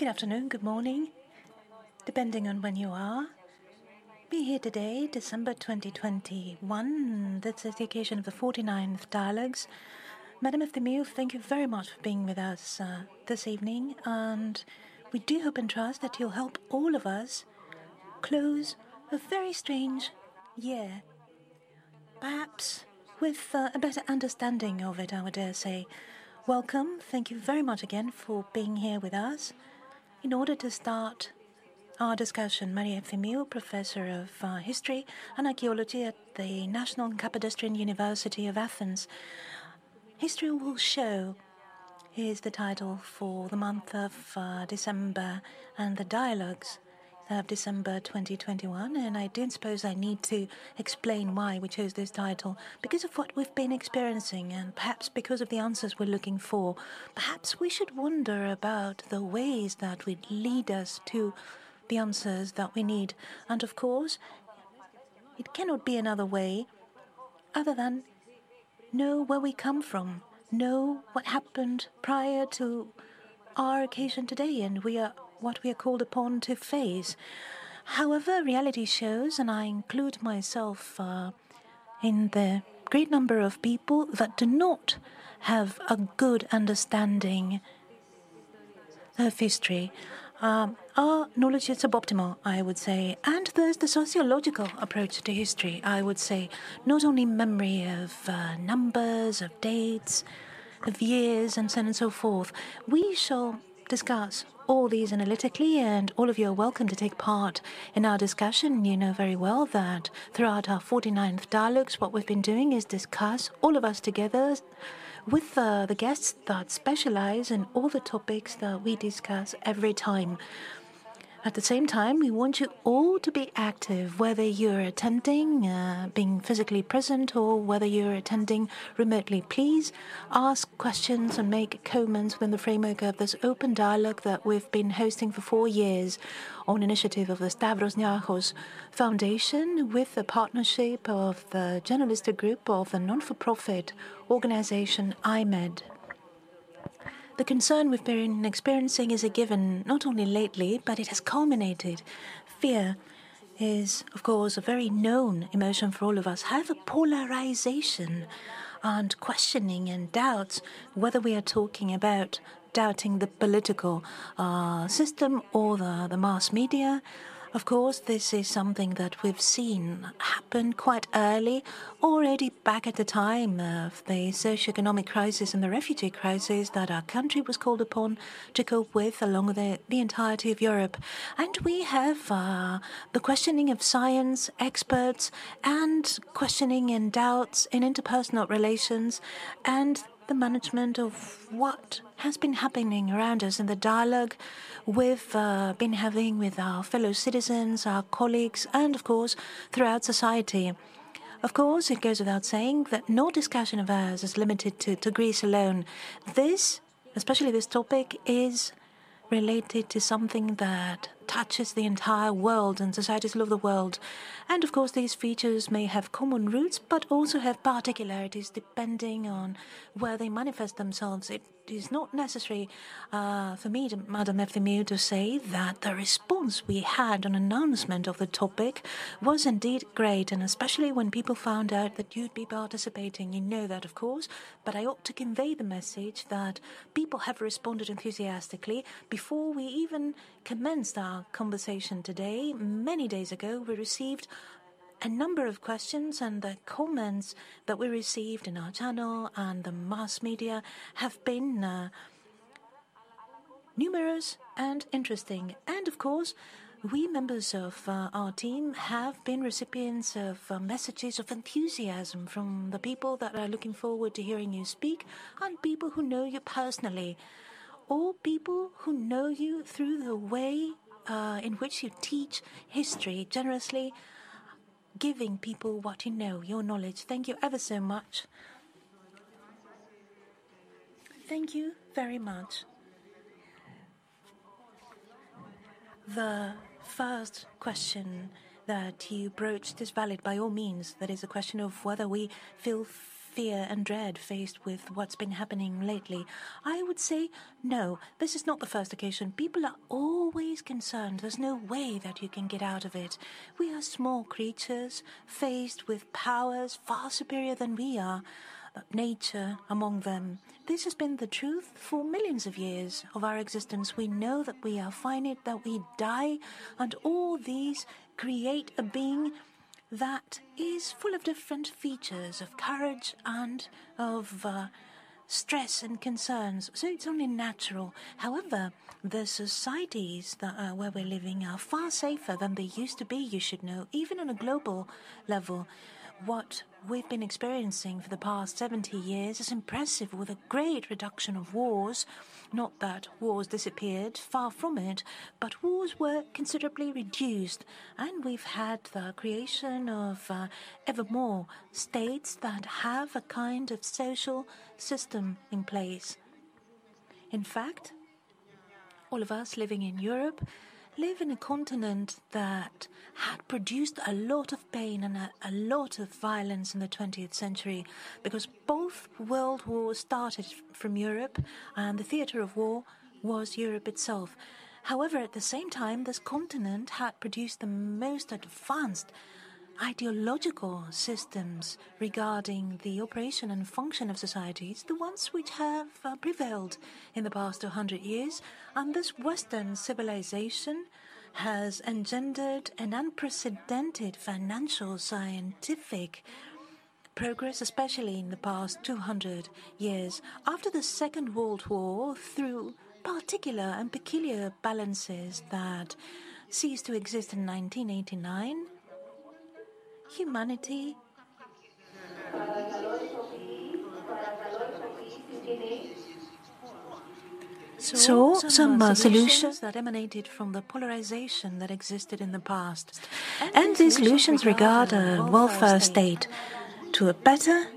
Good afternoon, good morning, depending on when you are. Be here today, December 2021. That's the occasion of the 49th Dialogues. Madame Efthymiou, thank you very much for being with us uh, this evening, and we do hope and trust that you'll help all of us close a very strange year. Perhaps with uh, a better understanding of it, I would dare say. Welcome. Thank you very much again for being here with us. In order to start our discussion, Maria Efthymiou, Professor of uh, History and Archaeology at the National Kapodistrian University of Athens. History will show is the title for the month of uh, December and the dialogues of December 2021. And I don't suppose I need to explain why we chose this title. Because of what we've been experiencing, and perhaps because of the answers we're looking for. Perhaps we should wonder about the ways that would lead us to the answers that we need. And of course, it cannot be another way other than know where we come from, know what happened prior to our occasion today, and we are what we are called upon to face. However, reality shows, and I include myself uh, in the great number of people that do not have a good understanding of history. Um, our knowledge is suboptimal, I would say. And there's the sociological approach to history, I would say. Not only memory of uh, numbers, of dates, of years, and so on and so forth. We shall discuss all these analytically, and all of you are welcome to take part in our discussion. You know very well that throughout our 49th dialogues, what we've been doing is discuss, all of us together, with uh, the guests that specialize in all the topics that we discuss every time. At the same time, we want you all to be active, whether you're attending, uh, being physically present, or whether you're attending remotely. Please ask questions and make comments within the framework of this open dialogue that we've been hosting for four years on initiative of the Stavros Niarchos Foundation with the partnership of the journalistic group of the non-for-profit organization iMEdD. The concern we've been experiencing is a given not only lately, but it has culminated. Fear is, of course, a very known emotion for all of us. However, polarization and questioning and doubts, whether we are talking about doubting the political uh, system or the, the mass media, of course, this is something that we've seen happen quite early, already back at the time of the socio-economic crisis and the refugee crisis that our country was called upon to cope with along the, the entirety of Europe. And we have uh, the questioning of science, experts, and questioning and doubts in interpersonal relations, and the management of what has been happening around us in the dialogue we've uh, been having with our fellow citizens, our colleagues, and of course, throughout society. Of course, it goes without saying that no discussion of ours is limited to, to Greece alone. This, especially this topic, is related to something that touches the entire world and societies all over the world. And of course, these features may have common roots, but also have particularities depending on where they manifest themselves. It is not necessary uh, for me, to, Madam Efthymiou, to say that the response we had on announcement of the topic was indeed great, and especially when people found out that you'd be participating. You know that, of course, but I ought to convey the message that people have responded enthusiastically before we even commenced our conversation today. Many days ago, we received a number of questions and the comments that we received in our channel and the mass media have been uh, numerous and interesting. And of course, we members of uh, our team have been recipients of uh, messages of enthusiasm from the people that are looking forward to hearing you speak and people who know you personally, or people who know you through the way uh, in which you teach history generously giving people what you know, your knowledge. Thank you ever so much. Thank you very much. The first question that you broached is valid by all means. That is a question of whether we feel fear and dread faced with what's been happening lately? I would say no, this is not the first occasion. People are always concerned. There's no way that you can get out of it. We are small creatures faced with powers far superior than we are uh, nature among them. This has been the truth for millions of years of our existence. We know that we are finite, that we die, and all these create a being that is full of different features of courage and of uh, stress and concerns. So it's only natural. However, the societies that uh, where we're living are far safer than they used to be. You should know, even on a global level what we've been experiencing for the past 70 years is impressive with a great reduction of wars. Not that wars disappeared, far from it, but wars were considerably reduced, and we've had the creation of uh, ever more states that have a kind of social system in place. In fact, all of us living in Europe live in a continent that had produced a lot of pain and a, a, lot of violence in the 20th century because both world wars started from Europe and the theatre of war was Europe itself. However, at the same time, this continent had produced the most advanced ideological systems regarding the operation and function of societies, the ones which have uh, prevailed in the past 200 years, and this Western civilization has engendered an unprecedented financial scientific progress, especially in the past 200 years. After the Second World War, through particular and peculiar balances that ceased to exist in 1989, humanity so some uh, solutions that emanated from the polarization that existed in the past. And these solutions regard a welfare state to a better,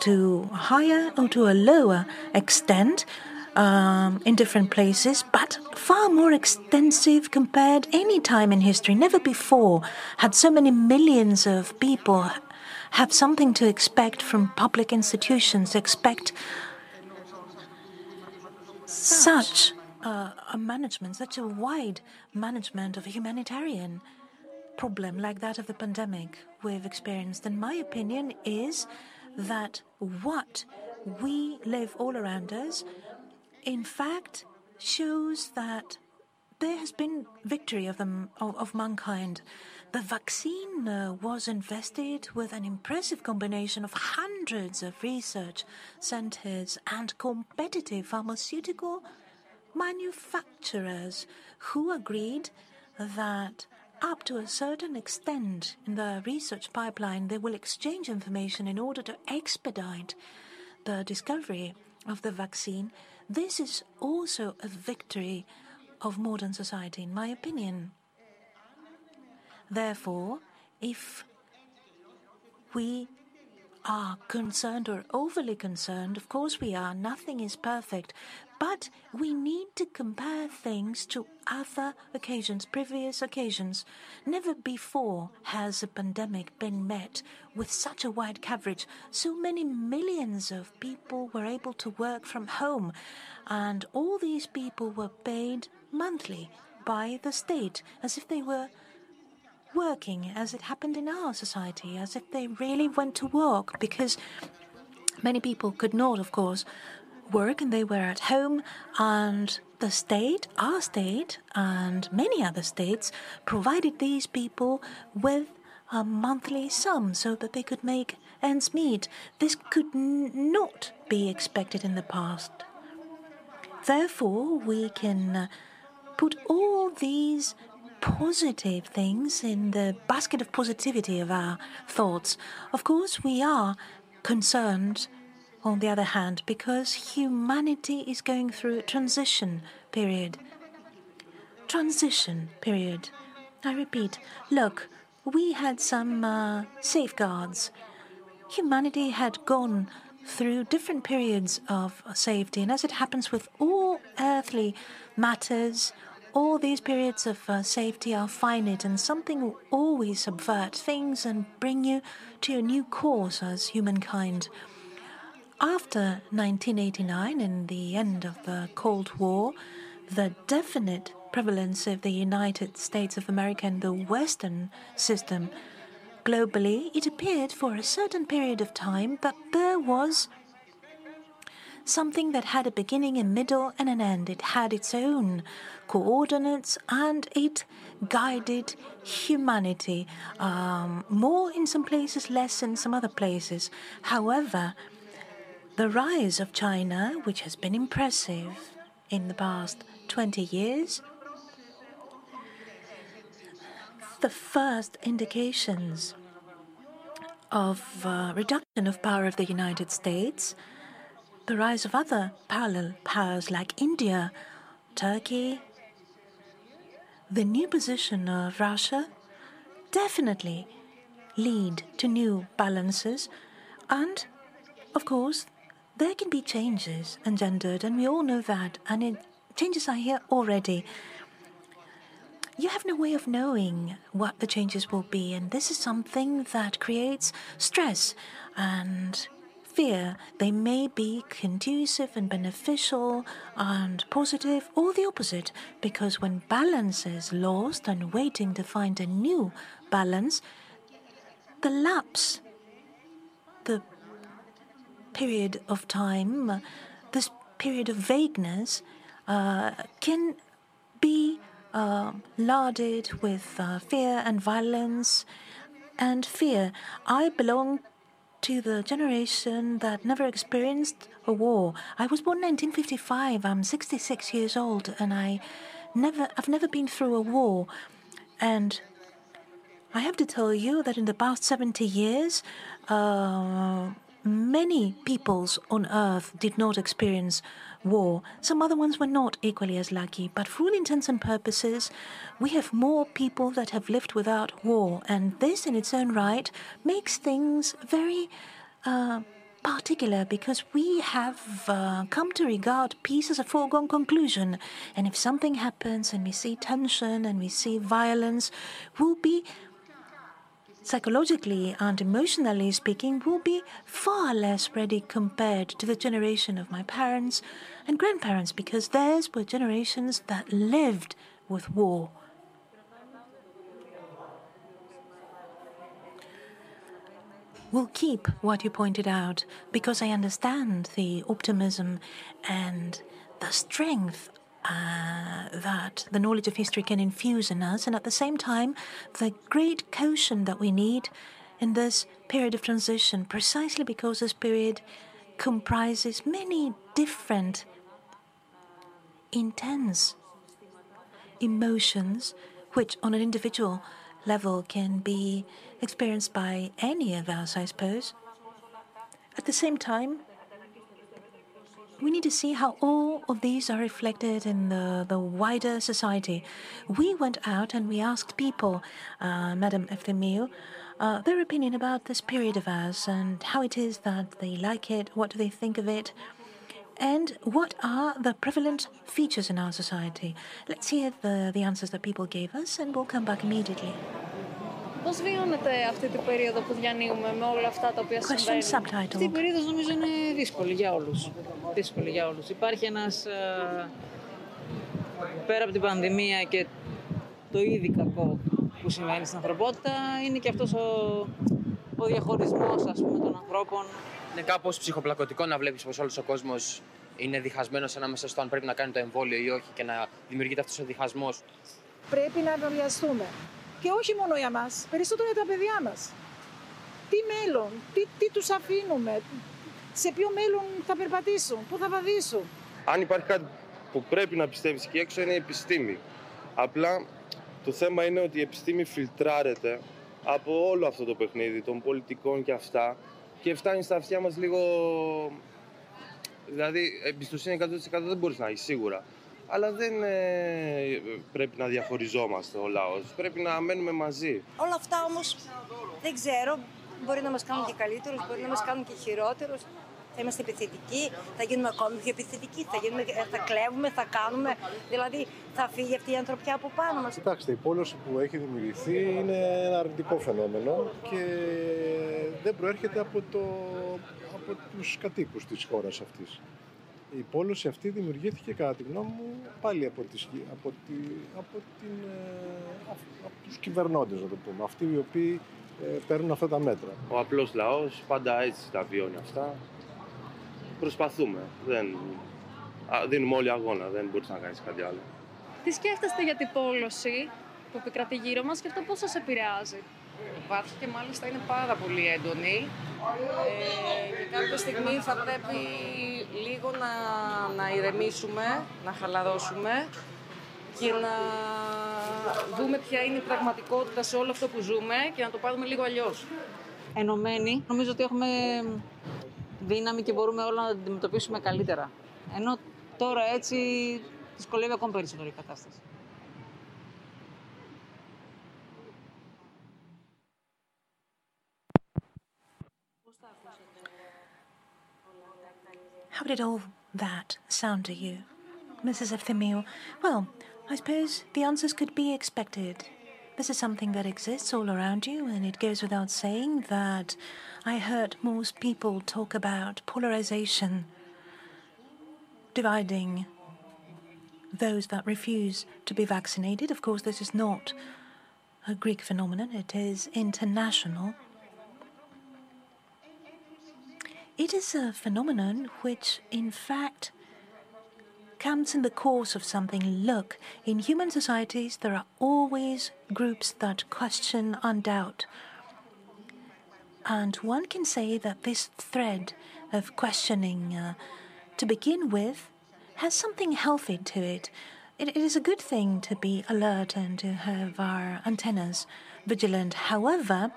to a higher, or to a lower extent um, in different places, but far more extensive compared any time in history. Never before had so many millions of people have something to expect from public institutions, expect such a management, such a wide management of a humanitarian problem like that of the pandemic we've experienced. And my opinion is that what we live all around us in fact shows that there has been victory of, the, of, of mankind. The vaccine uh, was invested with an impressive combination of hundreds of research centers and competitive pharmaceutical manufacturers who agreed that up to a certain extent in the research pipeline, they will exchange information in order to expedite the discovery of the vaccine this is also a victory of modern society, in my opinion. Therefore, if we are concerned or overly concerned, of course we are, nothing is perfect, but we need to compare things to other occasions, previous occasions. Never before has a pandemic been met with such a wide coverage. So many millions of people were able to work from home, and all these people were paid monthly by the state as if they were working, as it happened in our society, as if they really went to work, because many people could not, of course, work and they were at home and the state, our state, and many other states provided these people with a monthly sum so that they could make ends meet. This could not be expected in the past. Therefore, we can uh, put all these positive things in the basket of positivity of our thoughts. Of course, we are concerned on the other hand, because humanity is going through a transition period. Transition period. I repeat, look, we had some uh, safeguards. Humanity had gone through different periods of safety, and as it happens with all earthly matters, all these periods of uh, safety are finite, and something will always subvert things and bring you to a new course as humankind. After 1989 and the end of the Cold War, the definite prevalence of the United States of America and the Western system globally, it appeared for a certain period of time that there was something that had a beginning, a middle, and an end. It had its own coordinates and it guided humanity, um, more in some places, less in some other places. However, the rise of China, which has been impressive in the past 20 years, the first indications of uh, reduction of power of the United States, the rise of other parallel powers like India, Turkey, the new position of Russia definitely lead to new balances and of course there can be changes engendered and we all know that and it, changes are here already you have no way of knowing what the changes will be, and this is something that creates stress and fear. They may be conducive and beneficial and positive, or the opposite, because when balance is lost and waiting to find a new balance, the lapse, period of time, this period of vagueness, uh, can be uh, larded with uh, fear and violence and fear. I belong to the generation that never experienced a war. I was born in 1955. I'm 66 years old, and I never, I've never been through a war. And I have to tell you that in the past 70 years, uh, many peoples on earth did not experience war. Some other ones were not equally as lucky, but for all intents and purposes, we have more people that have lived without war, and this in its own right makes things very uh, particular because we have uh, come to regard peace as a foregone conclusion. And if something happens and we see tension and we see violence, we'll be psychologically and emotionally speaking, will be far less ready compared to the generation of my parents and grandparents because theirs were generations that lived with war. We'll keep what you pointed out because I understand the optimism and the strength uh, that the knowledge of history can infuse in us, and at the same time, the great caution that we need in this period of transition, precisely because this period comprises many different intense emotions, which on an individual level can be experienced by any of us, I suppose. At the same time, we need to see how all of these are reflected in the, the wider society. We went out and we asked people, uh, Madam Efthymiou, uh, their opinion about this period of ours and how it is that they like it, what do they think of it, and what are the prevalent features in our society. Let's hear the, the answers that people gave us and we'll come back immediately. Πώς βιώνετε αυτή την περίοδο που διανύουμε με όλα αυτά τα οποία συμβαίνουν; Αυτή η περίοδος νομίζω είναι δύσκολη για όλους. Δύσκολη για όλους. Υπάρχει ένας, ε, πέρα από την πανδημία και το ήδη κακό που συμβαίνει στην ανθρωπότητα, είναι και αυτός ο, ο διαχωρισμός ας πούμε, των ανθρώπων. Είναι κάπως ψυχοπλακωτικό να βλέπεις πως όλος ο κόσμος είναι διχασμένος ανάμεσα στο αν πρέπει να κάνει το εμβόλιο ή όχι και να δημιουργείται αυτός ο διχασμός. Πρέπει να εμβολιαστούμε. Και όχι μόνο για μας, περισσότερο για τα παιδιά μας. Τι μέλλον, τι, τι τους αφήνουμε, σε ποιο μέλλον θα περπατήσουν, πού θα βαδίσουν. Αν υπάρχει κάτι που πρέπει να πιστεύεις εκεί έξω είναι η επιστήμη. Απλά το θέμα είναι ότι η επιστήμη φιλτράρεται από όλο αυτό το παιχνίδι των πολιτικών και αυτά και φτάνει στα αυτιά μας λίγο... Δηλαδή, εμπιστοσύνη 100% δεν μπορείς να έχεις σίγουρα αλλά δεν ε, πρέπει να διαχωριζόμαστε ο λαός. Πρέπει να μένουμε μαζί. Όλα αυτά όμως δεν ξέρω, μπορεί να μας κάνουν και καλύτερους, μπορεί να μας κάνουν και χειρότερους. Θα είμαστε επιθετικοί, θα γίνουμε ακόμη πιο επιθετικοί, θα, γίνουμε, θα κλέβουμε, θα κάνουμε. Δηλαδή θα φύγει αυτή η ανθρωπιά από πάνω μας. Κοιτάξτε, η πόλωση που έχει δημιουργηθεί είναι ένα αρνητικό φαινόμενο και δεν προέρχεται από, το, από τους κατοίκους της χώρας αυτής. Η πόλωση αυτή δημιουργήθηκε κατά τη γνώμη μου πάλι από, τις, από, τη, από, την, ε, από τους κυβερνώντες, να το πούμε, αυτοί οι οποίοι ε, παίρνουν αυτά τα μέτρα. Ο απλός λαός πάντα έτσι τα βιώνει αυτά. Προσπαθούμε. Δεν... Δίνουμε όλοι αγώνα, δεν μπορείς να κάνεις κάτι άλλο. Τι σκέφτεστε για την πόλωση που επικρατεί γύρω μας και αυτό πώς σας επηρεάζει; Υπάρχει και μάλιστα είναι πάρα πολύ έντονη ε, και κάποια στιγμή θα πρέπει λίγο να, να ηρεμήσουμε, να χαλαρώσουμε και να δούμε ποια είναι η πραγματικότητα σε όλο αυτό που ζούμε και να το πάρουμε λίγο αλλιώς. Ενωμένοι, νομίζω ότι έχουμε δύναμη και μπορούμε όλα να αντιμετωπίσουμε καλύτερα. Ενώ τώρα έτσι δυσκολεύει ακόμη περισσότερο η κατάσταση. How did all that sound to you, Mrs. Efthymiou? Well, I suppose the answers could be expected. This is something that exists all around you, and it goes without saying that I heard most people talk about polarization, dividing those that refuse to be vaccinated. Of course, this is not a Greek phenomenon, it is international. It is a phenomenon which, in fact, comes in the course of something. Look, in human societies, there are always groups that question and doubt. And one can say that this thread of questioning, uh, to begin with, has something healthy to it. it. It is a good thing to be alert and to have our antennas vigilant. However,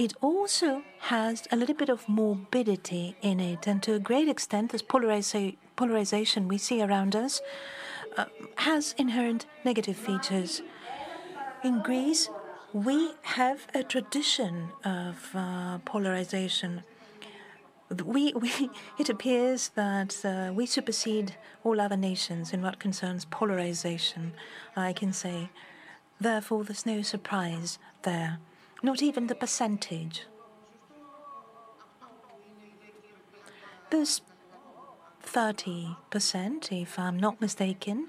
it also has a little bit of morbidity in it, and to a great extent, this polariza- polarization we see around us uh, has inherent negative features. In Greece, we have a tradition of uh, polarization. We, we, it appears that uh, we supersede all other nations in what concerns polarization, I can say. Therefore, there's no surprise there not even the percentage. There's 30%, if I'm not mistaken,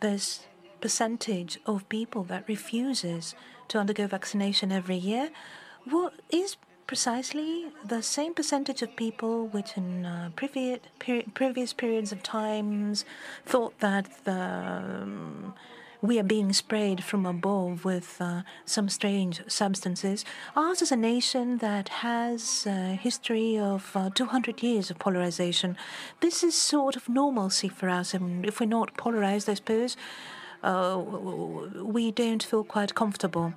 this percentage of people that refuses to undergo vaccination every year what is precisely the same percentage of people which in uh, previous, peri- previous periods of times thought that the um, we are being sprayed from above with uh, some strange substances. Ours is a nation that has a history of uh, 200 years of polarization. This is sort of normalcy for us. And if we're not polarized, I suppose, uh, we don't feel quite comfortable.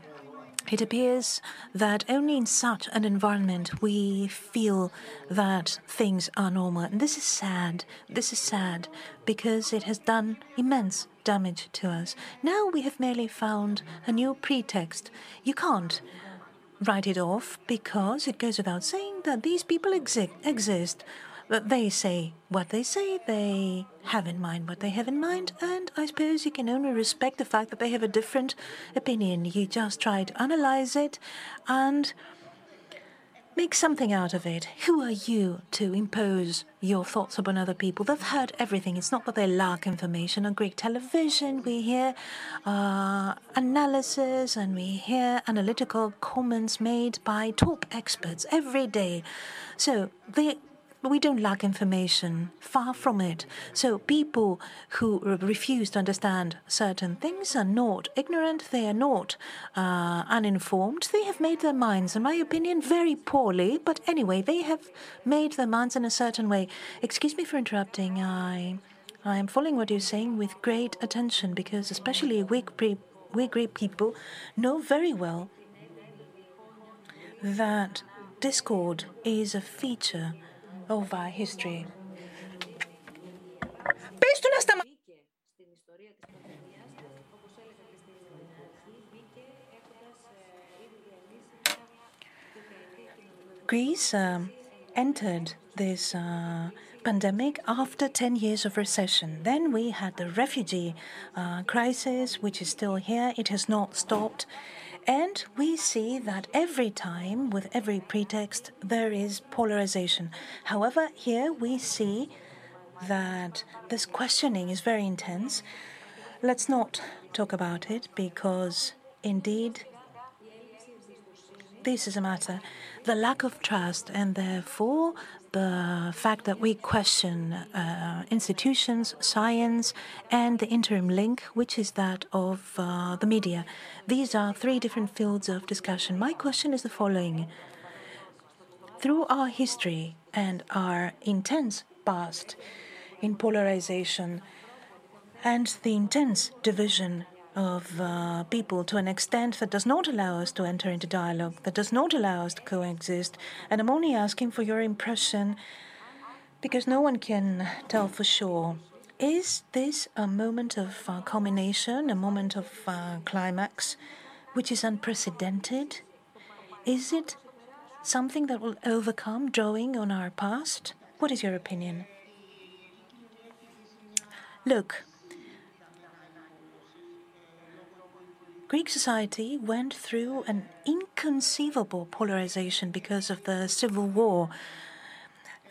It appears that only in such an environment we feel that things are normal. And this is sad. This is sad because it has done immense damage to us. Now we have merely found a new pretext. You can't write it off because it goes without saying that these people exi- exist. They say what they say, they have in mind what they have in mind, and I suppose you can only respect the fact that they have a different opinion. You just try to analyze it and make something out of it. Who are you to impose your thoughts upon other people? They've heard everything. It's not that they lack information. On Greek television, we hear uh, analysis and we hear analytical comments made by top experts every day. So they we don't lack information, far from it. So people who refuse to understand certain things are not ignorant, they are not uh, uninformed. They have made their minds, in my opinion, very poorly. But anyway, they have made their minds in a certain way. Excuse me for interrupting. I, I am following what you're saying with great attention because, especially we, we Greek people, know very well that discord is a feature of our history. Πες του να σταματήσει. Greece um, entered this uh, pandemic after 10 years of recession. Then we had the refugee uh, crisis, which is still here. It has not stopped. And we see that every time, with every pretext, there is polarization. However, here we see that this questioning is very intense. Let's not talk about it because, indeed, this is a matter. The lack of trust and therefore the fact that we question uh, institutions, science, and the interim link, which is that of uh, the media. These are three different fields of discussion. My question is the following Through our history and our intense past in polarization and the intense division of uh, people to an extent that does not allow us to enter into dialogue, that does not allow us to coexist. And I'm only asking for your impression because no one can tell for sure. Is this a moment of uh, culmination, a moment of uh, climax, which is unprecedented? Is it something that will overcome drawing on our past? What is your opinion? Look, Greek society went through an inconceivable polarization because of the civil war.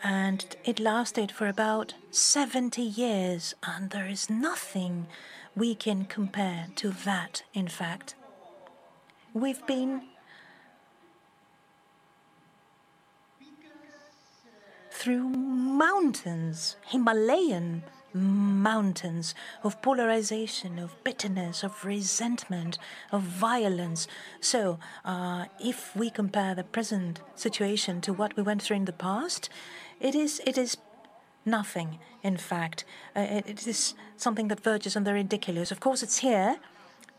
And it lasted for about 70 years, and there is nothing we can compare to that, in fact. We've been through mountains, Himalayan mountains of polarization, of bitterness, of resentment, of violence. So, uh, if we compare the present situation to what we went through in the past, it is it is nothing. In fact, uh, it, is something that verges on the ridiculous. Of course, it's here,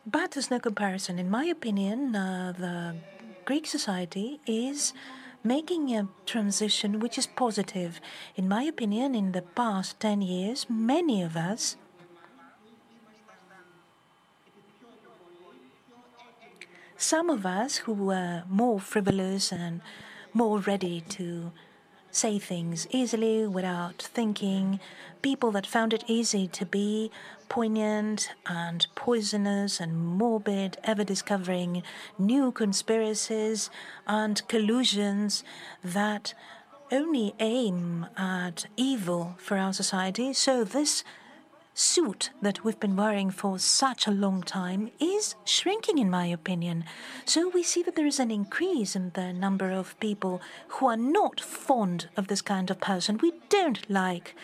but there's no comparison. In my opinion, uh, the Greek society is making a transition which is positive. In my opinion, in the past 10 years, many of us some of us who were more frivolous and more ready to say things easily without thinking, people that found it easy to be poignant and poisonous and morbid, ever discovering new conspiracies and collusions that only aim at evil for our society. So, this suit that we've been wearing for such a long time is shrinking, in my opinion. So we see that there is an increase in the number of people who are not fond of this kind of person. We don't like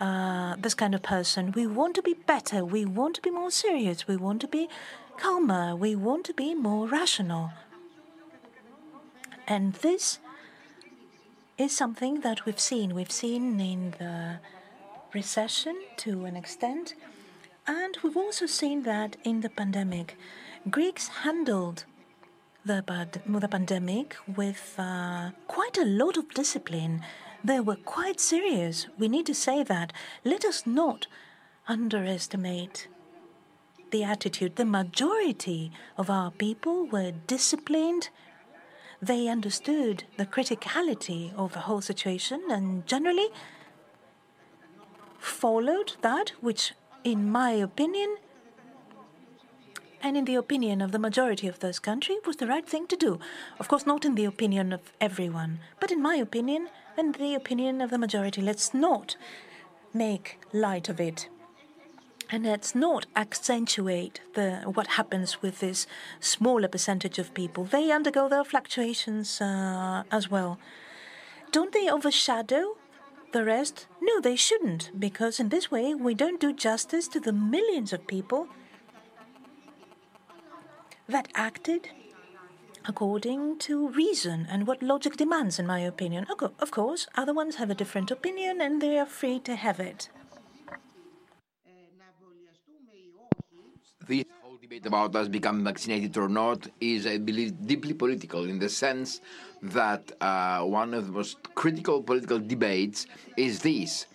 uh, this kind of person. We want to be better. We want to be more serious. We want to be calmer. We want to be more rational. And this is something that we've seen. We've seen in the recession to an extent, and we've also seen that in the pandemic. Greeks handled the, the pandemic with uh, quite a lot of discipline they were quite serious. We need to say that. Let us not underestimate the attitude. The majority of our people were disciplined. They understood the criticality of the whole situation and generally followed that which, in my opinion, and in the opinion of the majority of this country, was the right thing to do. Of course, not in the opinion of everyone, but in my opinion, and the opinion of the majority. Let's not make light of it. And let's not accentuate the what happens with this smaller percentage of people. They undergo their fluctuations uh, as well. Don't they overshadow the rest? No, they shouldn't, because in this way we don't do justice to the millions of people that acted according to reason and what logic demands, in my opinion. Of course, other ones have a different opinion and they are free to have it. Whole debate about us becoming vaccinated or not is, I believe, deeply political in the sense that uh, one of the most critical political debates is this,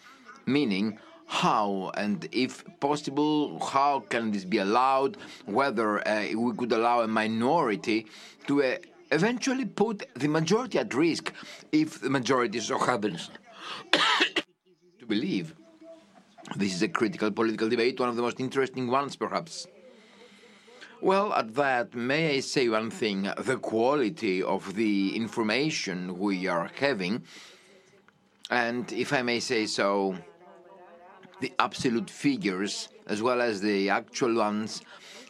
meaning how and if possible how can this be allowed whether uh, we could allow a minority to uh, eventually put the majority at risk if the majority so happens. To believe this is a critical political debate one of the most interesting ones perhaps Well, at that, may I say one thing? The quality of the information we are having, and if I may say so, the absolute figures as well as the actual ones,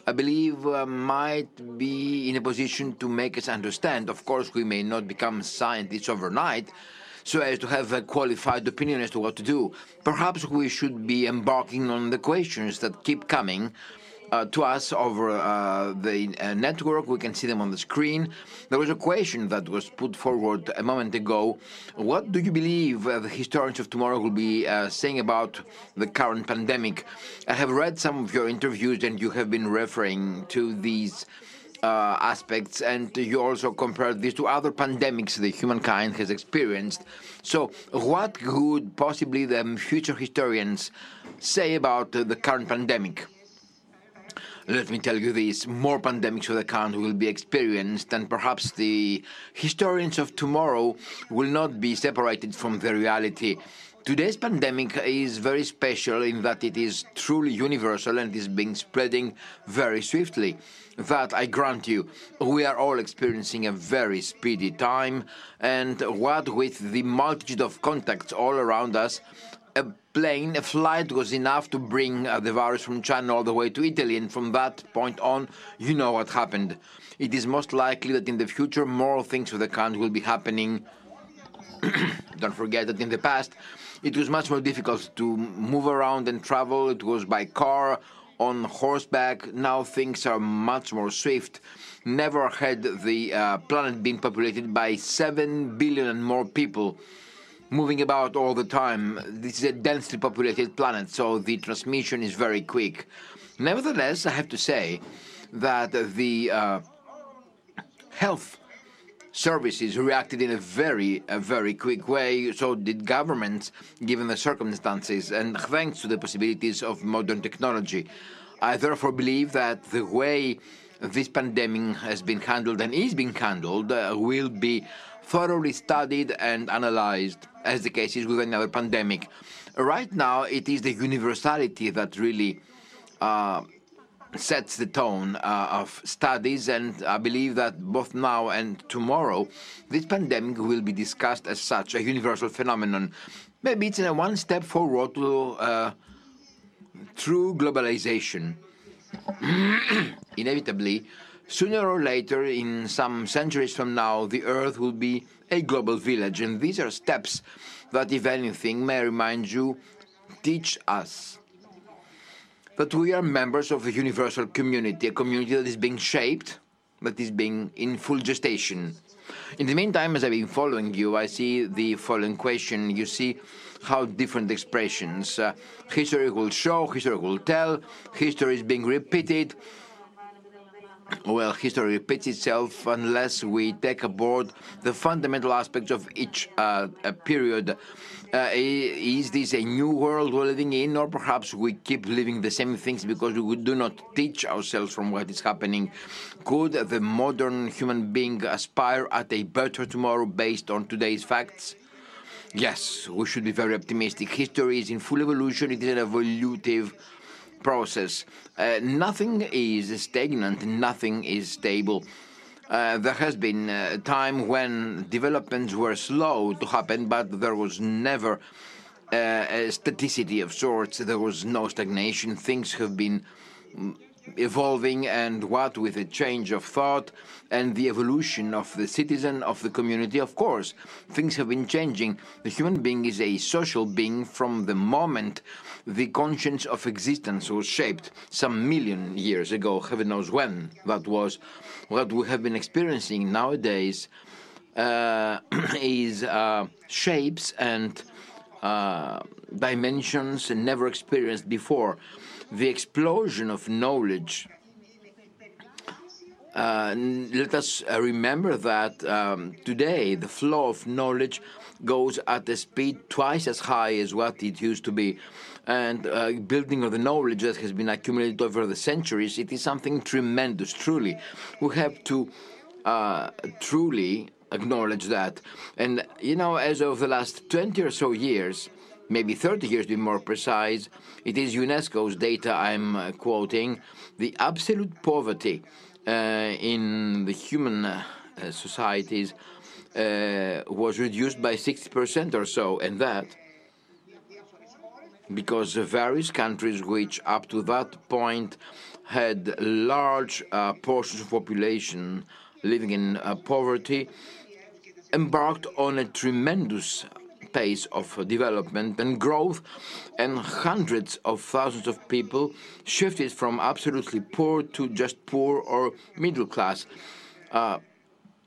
I believe uh, might be in a position to make us understand. Of course, we may not become scientists overnight, so as to have a qualified opinion as to what to do. Perhaps we should be embarking on the questions that keep coming uh, to us over uh, the uh, network. We can see them on the screen. There was a question that was put forward a moment ago. What do you believe uh, the historians of tomorrow will be uh, saying about the current pandemic? I have read some of your interviews, and you have been referring to these. Uh, aspects, and you also compared this to other pandemics that humankind has experienced. So, what could possibly the future historians say about the current pandemic? Let me tell you this more pandemics of the kind will be experienced, and perhaps the historians of tomorrow will not be separated from the reality. Today's pandemic is very special in that it is truly universal and is being spreading very swiftly. That I grant you, we are all experiencing a very speedy time, and what with the multitude of contacts all around us, a plane, a flight was enough to bring uh, the virus from China all the way to Italy, and from that point on, you know what happened. It is most likely that in the future, more things of the kind will be happening. Don't forget that in the past, it was much more difficult to move around and travel. It was by car, on horseback. Now things are much more swift. Never had the uh, planet been populated by 7 billion and more people moving about all the time. This is a densely populated planet, so the transmission is very quick. Nevertheless, I have to say that the uh, health services reacted in a very, a very quick way. So did governments, given the circumstances, and thanks to the possibilities of modern technology. I therefore believe that the way this pandemic has been handled and is being handled uh, will be thoroughly studied and analyzed, as the case is with another pandemic. Right now, it is the universality that really uh, sets the tone uh, of studies, and I believe that both now and tomorrow, this pandemic will be discussed as such, a universal phenomenon. Maybe it's a one step forward to uh, true globalization. Inevitably, Sooner or later, in some centuries from now, the Earth will be a global village, and these are steps that, if anything, may remind you, teach us that we are members of a universal community, a community that is being shaped, that is being in full gestation. In the meantime, as I've been following you, I see the following question. You see how different expressions. Uh, history will show, history will tell, history is being repeated well, history repeats itself unless we take aboard the fundamental aspects of each uh, period. Uh, is this a new world we're living in, or perhaps we keep living the same things because we do not teach ourselves from what is happening? Could the modern human being aspire at a better tomorrow based on today's facts? Yes, we should be very optimistic. History is in full evolution, it is an evolutive process. Uh, nothing is stagnant, nothing is stable. Uh, there has been a time when developments were slow to happen, but there was never uh, a staticity of sorts. There was no stagnation. Things have been mm, evolving, and what with a change of thought and the evolution of the citizen, of the community, of course, things have been changing. The human being is a social being from the moment the conscience of existence was shaped some million years ago, heaven knows when that was. What we have been experiencing nowadays uh, is uh, shapes and uh, dimensions never experienced before. The explosion of knowledge. Uh, let us uh, remember that um, today the flow of knowledge goes at a speed twice as high as what it used to be and uh, building of the knowledge that has been accumulated over the centuries, it is something tremendous, truly. We have to uh, truly acknowledge that. And, you know, as of the last 20 or so years, maybe 30 years to be more precise, it is UNESCO's data I'm uh, quoting, the absolute poverty uh, in the human uh, societies uh, was reduced by 60% or so, and that because the various countries which up to that point had large uh, portions of population living in uh, poverty embarked on a tremendous pace of development and growth, and hundreds of thousands of people shifted from absolutely poor to just poor or middle class. Uh,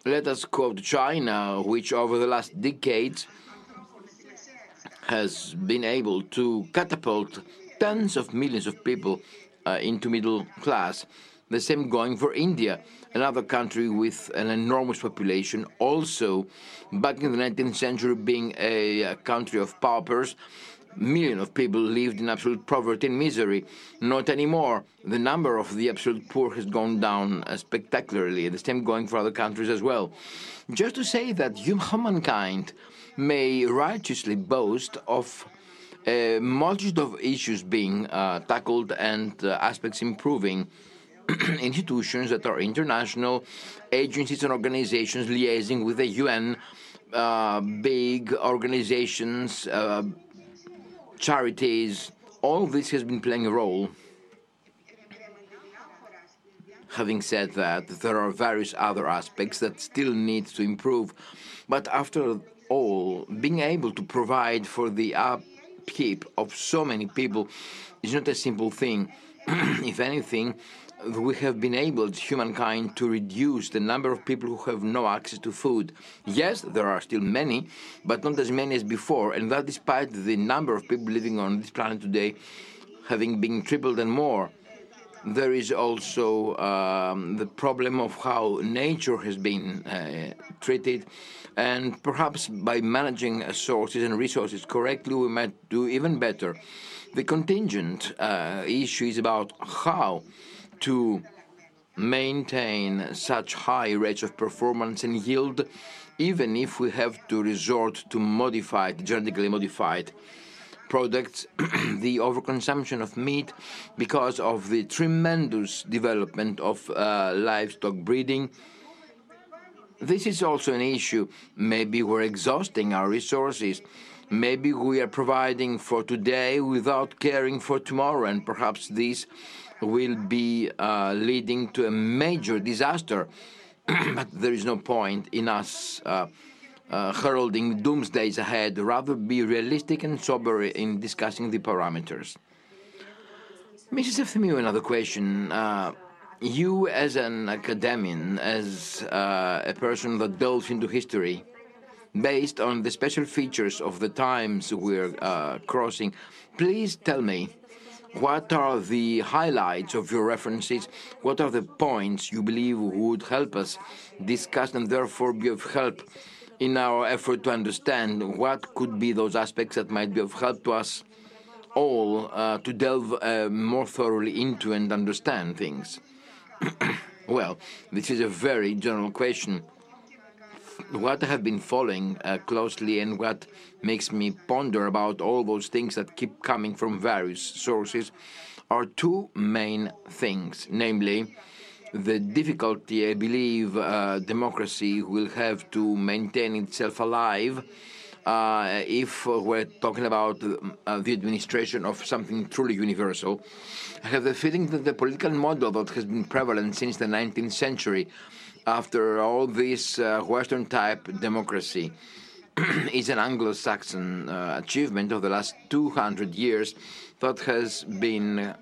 let us quote China, which over the last decades has been able to catapult tens of millions of people uh, into middle class. The same going for India, another country with an enormous population, also back in the 19th century being a, a country of paupers. Millions of people lived in absolute poverty and misery. Not anymore. The number of the absolute poor has gone down uh, spectacularly. The same going for other countries as well. Just to say that humankind may righteously boast of a multitude of issues being uh, tackled and uh, aspects improving. institutions that are international, agencies and organizations liaising with the UN, uh, big organizations, uh, charities, all this has been playing a role. Having said that, there are various other aspects that still need to improve. But after all, being able to provide for the upkeep of so many people is not a simple thing. if anything, we have been able, humankind, to reduce the number of people who have no access to food. Yes, there are still many, but not as many as before, and that despite the number of people living on this planet today having been tripled and more. There is also um, the problem of how nature has been uh, treated, and perhaps by managing sources and resources correctly, we might do even better. The contingent uh, issue is about how to maintain such high rates of performance and yield, even if we have to resort to modified, genetically modified products, the overconsumption of meat because of the tremendous development of uh, livestock breeding. This is also an issue. Maybe we're exhausting our resources. Maybe we are providing for today without caring for tomorrow, and perhaps this will be uh, leading to a major disaster. but there is no point in us uh, uh, heralding doomsdays ahead, rather be realistic and sober in discussing the parameters. Mrs. Efthymiou, another question. You, as an academician, as uh, a person that delves into history, based on the special features of the times we're uh, crossing, please tell me what are the highlights of your references? What are the points you believe would help us discuss and therefore be of help in our effort to understand what could be those aspects that might be of help to us all uh, to delve uh, more thoroughly into and understand things? well, this is a very general question. What I have been following uh, closely and what makes me ponder about all those things that keep coming from various sources are two main things, namely, the difficulty I believe uh, democracy will have to maintain itself alive uh, if we're talking about uh, the administration of something truly universal. I have the feeling that the political model that has been prevalent since the 19th century after all this uh, Western type democracy is an Anglo Saxon uh, achievement of the last 200 years that has been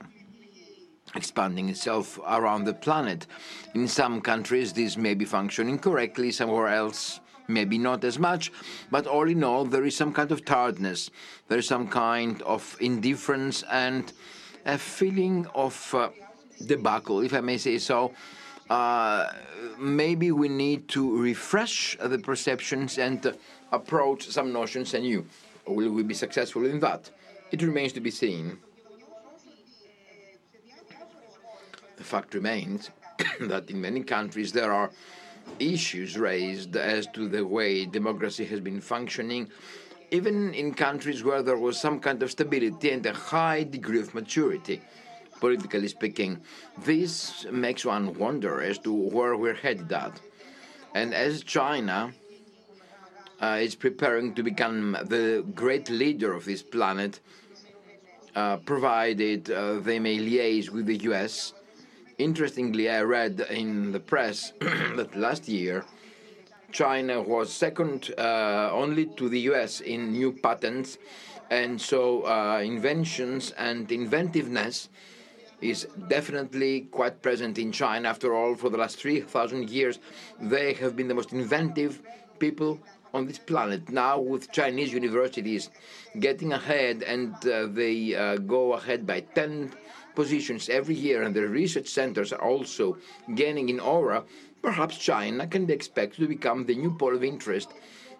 expanding itself around the planet. In some countries, this may be functioning correctly, somewhere else, maybe not as much, but all in all, there is some kind of tiredness, there is some kind of indifference and a feeling of uh, debacle, if I may say so, uh, maybe we need to refresh the perceptions and uh, approach some notions anew. Will we be successful in that? It remains to be seen. The fact remains that in many countries there are issues raised as to the way democracy has been functioning even in countries where there was some kind of stability and a high degree of maturity, politically speaking. This makes one wonder as to where we're headed at. And as China uh, is preparing to become the great leader of this planet, uh, provided uh, they may liaise with the US. Interestingly, I read in the press that last year China was second uh, only to the US in new patents, and so uh, inventions and inventiveness is definitely quite present in China. After all, for the last 3,000 years, they have been the most inventive people on this planet. Now, with Chinese universities getting ahead, and uh, they uh, go ahead by 10 positions every year, and the research centers are also gaining in aura, perhaps China can be expected to become the new pole of interest.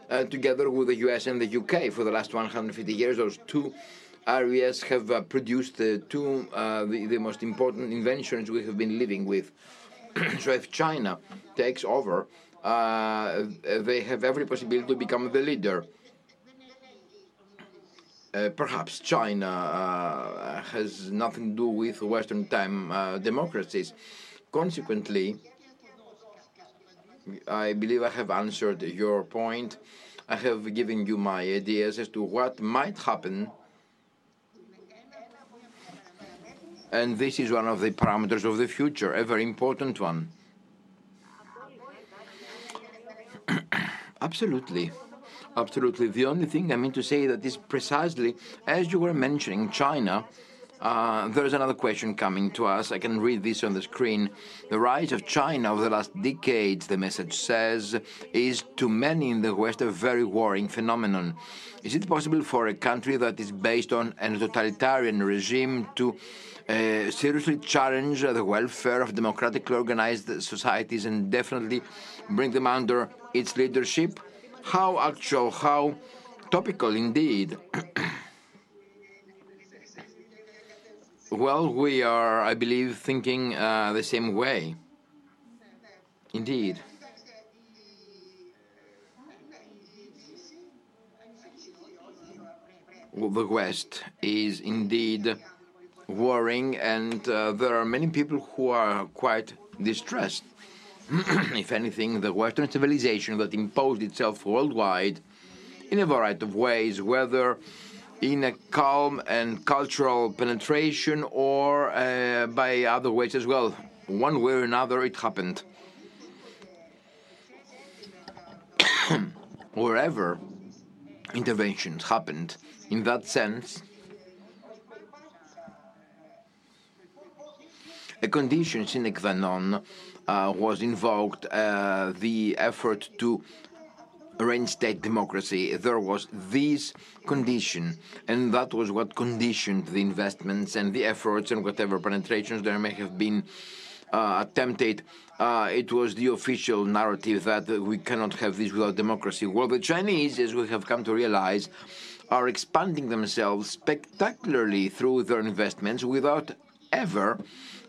Uh, together with the US and the UK for the last 150 years, those two areas have uh, produced the two uh, the, the most important inventions we have been living with. so if China takes over, uh, they have every possibility to become the leader. Uh, perhaps China uh, has nothing to do with Western time uh, democracies. Consequently, I believe I have answered your point. I have given you my ideas as to what might happen. And this is one of the parameters of the future, a very important one. Absolutely. Absolutely. The only thing I mean to say that is precisely as you were mentioning China. Uh, there's another question coming to us. I can read this on the screen. The rise of China over the last decades, the message says, is to many in the West a very worrying phenomenon. Is it possible for a country that is based on a totalitarian regime to uh, seriously challenge the welfare of democratically organized societies and definitely bring them under its leadership? How actual, how topical indeed. well, we are, I believe, thinking uh, the same way. Indeed. the West is indeed worrying, and uh, there are many people who are quite distressed. if anything, the Western civilization that imposed itself worldwide in a variety of ways, whether in a calm and cultural penetration or uh, by other ways as well. One way or another, it happened. Wherever interventions happened, in that sense, a condition sine qua non was invoked uh, the effort to reinstate democracy. There was this condition, and that was what conditioned the investments and the efforts and whatever penetrations there may have been uh, attempted. Uh, it was the official narrative that we cannot have this without democracy. Well, the Chinese, as we have come to realize, are expanding themselves spectacularly through their investments without ever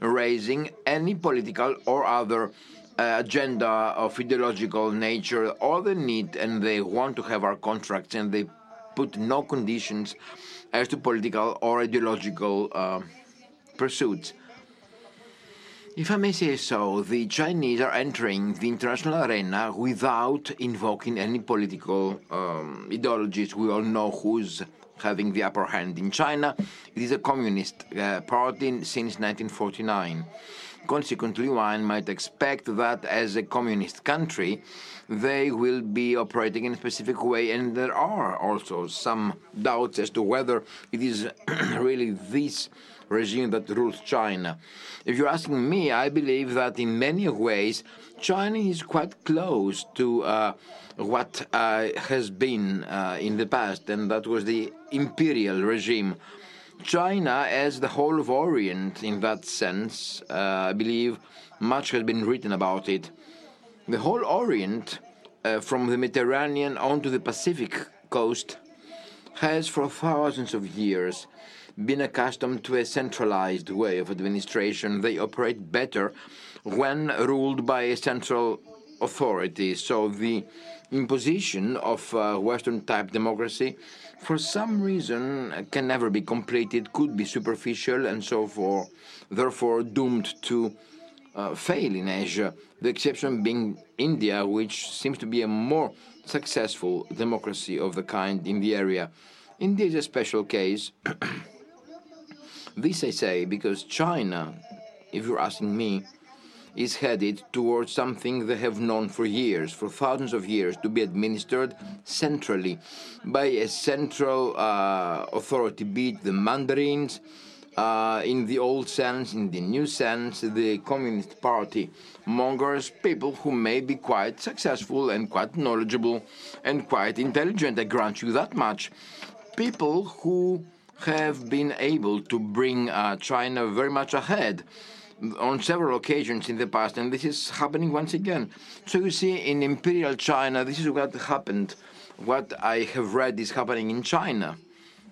raising any political or other uh, agenda of ideological nature. All they need and they want to have our contracts, and they put no conditions as to political or ideological uh, pursuits. If I may say so, the Chinese are entering the international arena without invoking any political um, ideologies. We all know who's having the upper hand. In China, it is a communist uh, party since 1949. Consequently, one might expect that as a communist country, they will be operating in a specific way, and there are also some doubts as to whether it is really this regime that rules China. If you're asking me, I believe that in many ways, China is quite close to uh, what uh, has been uh, in the past, and that was the imperial regime. China, as the whole of Orient, in that sense, uh, I believe much has been written about it. The whole Orient, uh, from the Mediterranean onto the Pacific coast, has for thousands of years been accustomed to a centralized way of administration. They operate better when ruled by a central authority. So the imposition of uh, Western type democracy, for some reason, can never be completed, could be superficial, and so forth, therefore doomed to uh, fail in Asia. The exception being India, which seems to be a more successful democracy of the kind in the area. India is a special case. this I say because China, if you're asking me, is headed towards something they have known for years, for thousands of years, to be administered centrally by a central uh, authority, be it the Mandarins, uh, in the old sense, in the new sense, the Communist Party mongers, people who may be quite successful and quite knowledgeable and quite intelligent, I grant you that much. People who have been able to bring uh, China very much ahead on several occasions in the past, and this is happening once again. So you see, in imperial China, this is what happened. What I have read is happening in China,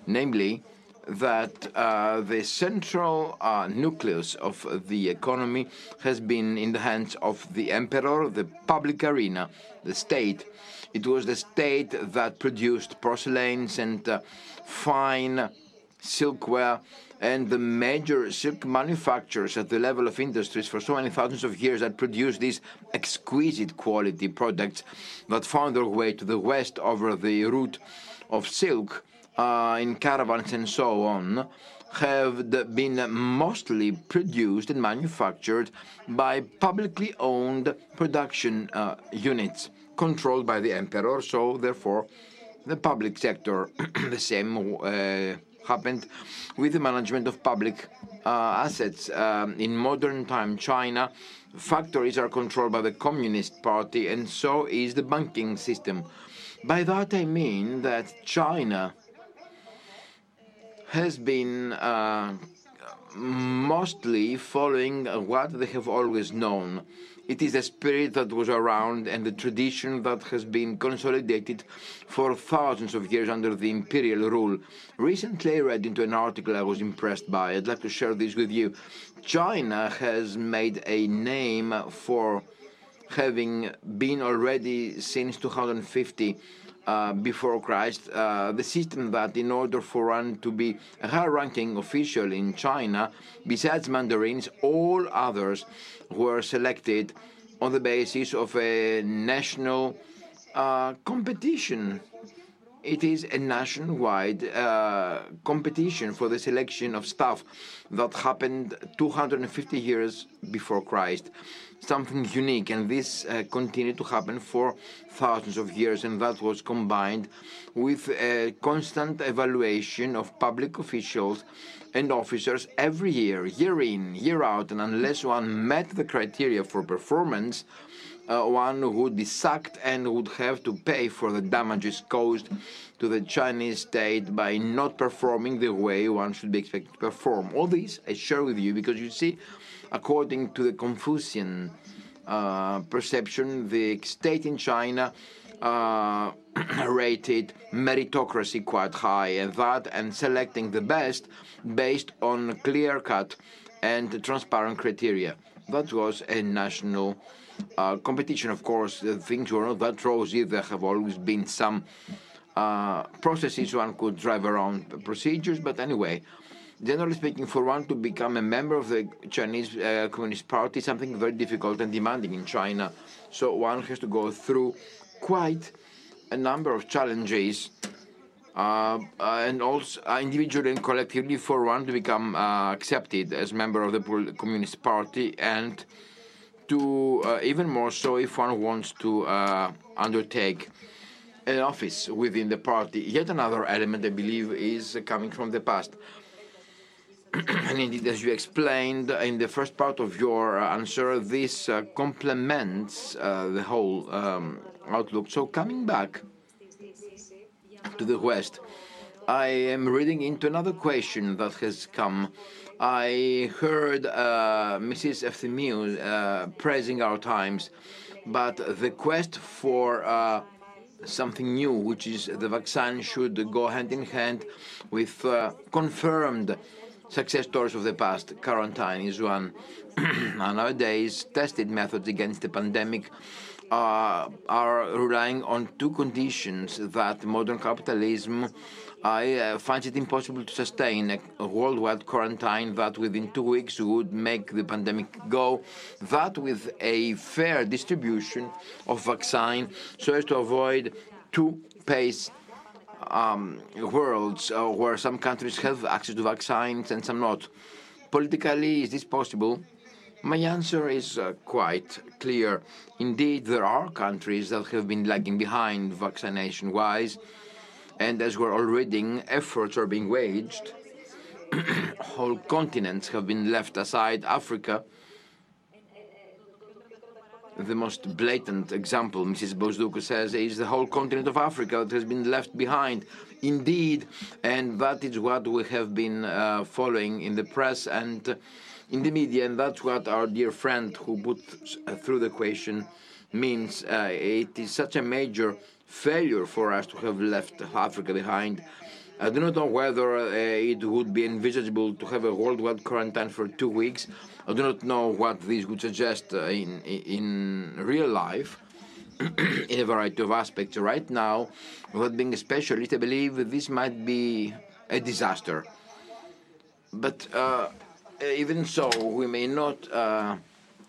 namely that uh, the central uh, nucleus of the economy has been in the hands of the emperor, the public arena, the state. It was the state that produced porcelains and uh, fine silkware and the major silk manufacturers at the level of industries for so many thousands of years that produced these exquisite quality products that found their way to the west over the route of silk uh, in caravans and so on have been mostly produced and manufactured by publicly owned production uh, units controlled by the emperor, so therefore the public sector, the same uh, happened with the management of public uh, assets. Um, in modern time China, factories are controlled by the Communist Party, and so is the banking system. By that I mean that China has been uh, mostly following what they have always known it is a spirit that was around and the tradition that has been consolidated for thousands of years under the imperial rule. Recently, I read into an article I was impressed by. I'd like to share this with you. China has made a name for having been already since 250 uh, before Christ, uh, the system that in order for one to be a high ranking official in China, besides Mandarins, all others were selected on the basis of a national uh, competition. It is a nationwide uh, competition for the selection of staff that happened 250 years before Christ. Something unique, and this uh, continued to happen for thousands of years, and that was combined with a constant evaluation of public officials and officers every year, year in, year out, and unless one met the criteria for performance, uh, one would be sacked and would have to pay for the damages caused to the Chinese state by not performing the way one should be expected to perform. All this I share with you because you see, according to the Confucian uh, perception, the state in China uh, rated meritocracy quite high, and that and selecting the best based on clear cut and transparent criteria. That was a national uh, competition. Of course, things were not that rosy. There have always been some uh, processes one could drive around procedures, but anyway. Generally speaking, for one to become a member of the Chinese uh, Communist Party, something very difficult and demanding in China. So one has to go through quite a number of challenges, uh, and also uh, individually and collectively, for one to become uh, accepted as member of the Communist Party, and to uh, even more so if one wants to uh, undertake an office within the party. Yet another element, I believe, is coming from the past. and indeed, as you explained in the first part of your answer, this uh, complements uh, the whole um, outlook. So, coming back to the West, I am reading into another question that has come. I heard uh, Mrs. Efthymiou uh, praising our times, but the quest for uh, something new, which is the vaccine, should go hand in hand with uh, confirmed success stories of the past. Quarantine is one. Nowadays, tested methods against the pandemic uh, are relying on two conditions that modern capitalism I uh, find it impossible to sustain a, a, worldwide quarantine that within two weeks would make the pandemic go, that with a fair distribution of vaccine so as to avoid two pace um, worlds uh, where some countries have access to vaccines and some not. Politically, is this possible? My answer is uh, quite clear. Indeed, there are countries that have been lagging behind vaccination wise, and as we're all reading, efforts are being waged. Whole continents have been left aside. Africa, the most blatant example, Mrs. Bousdoukou says, is the whole continent of Africa that has been left behind. Indeed, and that is what we have been uh, following in the press and in the media, and that's what our dear friend who put through the question means. Uh, it is such a major failure for us to have left Africa behind. I do not know whether uh, it would be envisageable to have a worldwide quarantine for two weeks. I do not know what this would suggest uh, in in real life. in a variety of aspects. Right now, without being a specialist, I believe this might be a disaster. But uh, even so, we may not uh,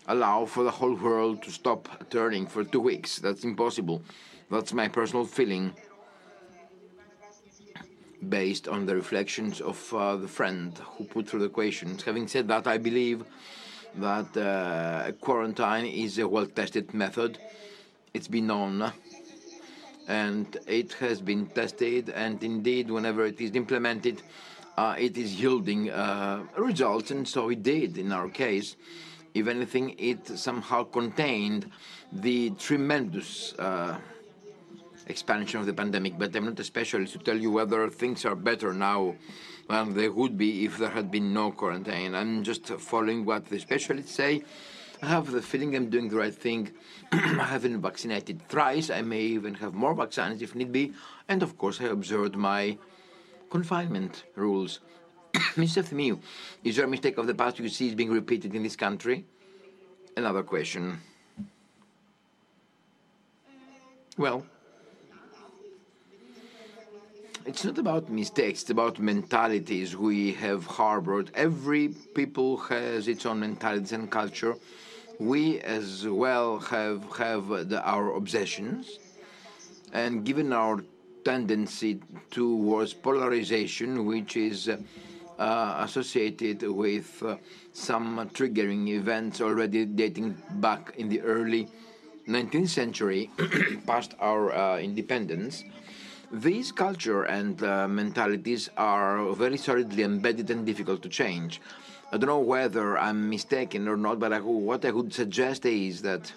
allow for the whole world to stop turning for two weeks. That's impossible. That's my personal feeling, based on the reflections of uh, the friend who put through the questions. Having said that, I believe that uh, quarantine is a well-tested method. It's been known and it has been tested, and indeed, whenever it is implemented, uh, it is yielding uh, results, and so it did in our case. If anything, it somehow contained the tremendous uh, expansion of the pandemic. But I'm not a specialist to tell you whether things are better now than they would be if there had been no quarantine. I'm just following what the specialists say. I have the feeling I'm doing the right thing. I have been vaccinated thrice. I may even have more vaccines if need be. And of course, I observed my confinement rules. Mr. Thimiou, is there a mistake of the past you see is being repeated in this country? Another question. Well, it's not about mistakes, it's about mentalities we have harbored. Every people has its own mentalities and culture. We as well have have the, our obsessions, and given our tendency towards polarization, which is uh, associated with uh, some triggering events already dating back in the early 19th century, past our uh, independence. These culture and uh, mentalities are very solidly embedded and difficult to change. I don't know whether I'm mistaken or not, but I, what I would suggest is that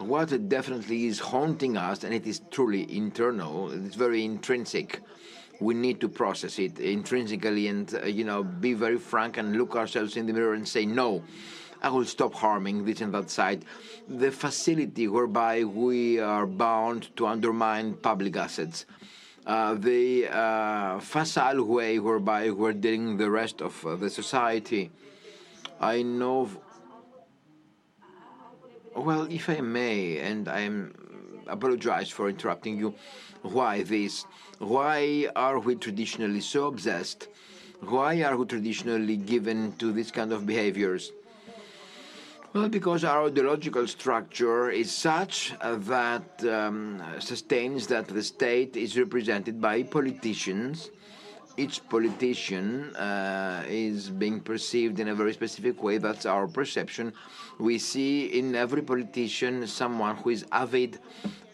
what definitely is haunting us, and it is truly internal, it's very intrinsic. We need to process it intrinsically and, uh, you know, be very frank and look ourselves in the mirror and say, no, I will stop harming this and that side. The facility whereby we are bound to undermine public assets. Uh, the uh, facile way whereby we're dealing the rest of uh, the society. I know well, if I may, and I apologize for interrupting you, why this? Why are we traditionally so obsessed? Why are we traditionally given to this kind of behaviors? Well, because our ideological structure is such that um, sustains that the state is represented by politicians each politician uh, is being perceived in a very specific way. That's our perception. We see in every politician someone who is avid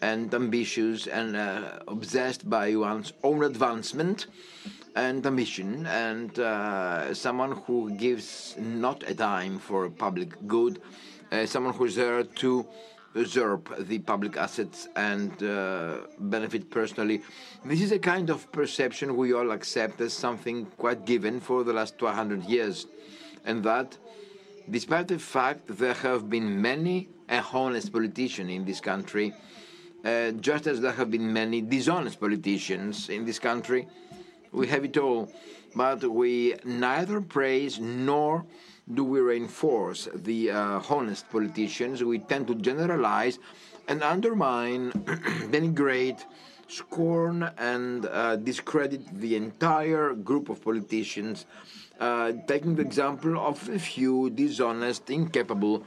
and ambitious and uh, obsessed by one's own advancement and ambition, and uh, someone who gives not a dime for public good, uh, someone who's there to usurp the public assets and uh, benefit personally. This is a kind of perception we all accept as something quite given for the last 200 years, and that, despite the fact there have been many honest politicians in this country, uh, just as there have been many dishonest politicians in this country, we have it all. But we neither praise nor do we reinforce the uh, honest politicians. We tend to generalize and undermine, denigrate, scorn, and uh, discredit the entire group of politicians, uh, taking the example of a few dishonest, incapable.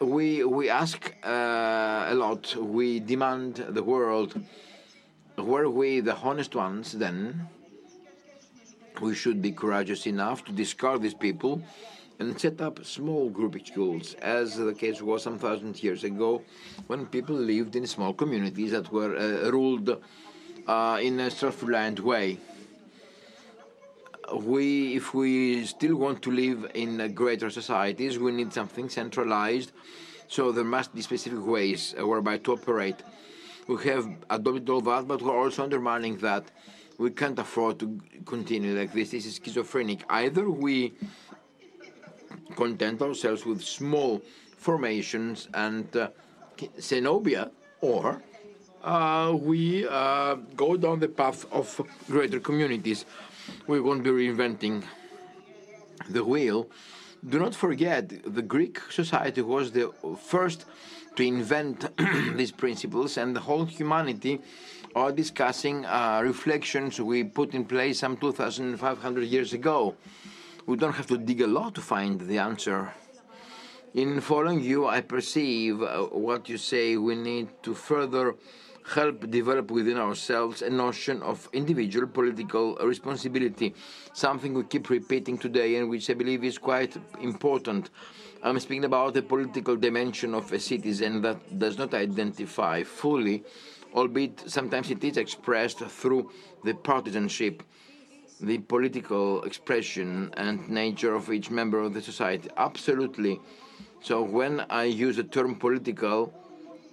We, we ask uh, a lot, we demand the world. Were we the honest ones then? We should be courageous enough to discard these people and set up small group schools, as the case was some thousand years ago, when people lived in small communities that were uh, ruled uh, in a self-reliant way. We, if we still want to live in greater societies, we need something centralized. So there must be specific ways whereby to operate. We have adopted all that, but we're also undermining that. We can't afford to continue like this. This is schizophrenic. Either we content ourselves with small formations and uh, or uh, we uh, go down the path of greater communities. We won't be reinventing the wheel. Do not forget, the Greek society was the first to invent these principles, and the whole humanity are discussing uh, reflections we put in place some 2,500 years ago. We don't have to dig a lot to find the answer. In following you, I perceive uh, what you say. We need to further help develop within ourselves a notion of individual political responsibility, something we keep repeating today and which I believe is quite important. I'm speaking about the political dimension of a citizen that does not identify fully, albeit sometimes it is expressed through the partisanship the political expression and nature of each member of the society. Absolutely. So when I use the term political,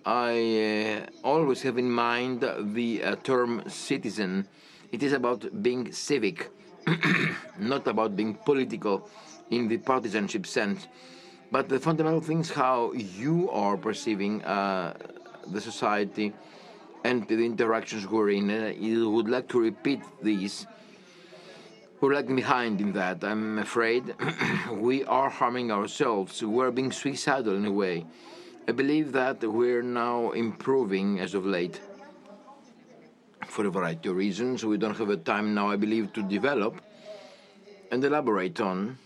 I uh, always have in mind the uh, term citizen. It is about being civic, not about being political in the partisanship sense. But the fundamental thing is how you are perceiving uh, the society and the interactions we're in. I would like to repeat these we're lagging behind in that. I'm afraid we are harming ourselves. We're being suicidal in a way. I believe that we're now improving as of late for a variety of reasons. We don't have a time now, I believe, to develop and elaborate on.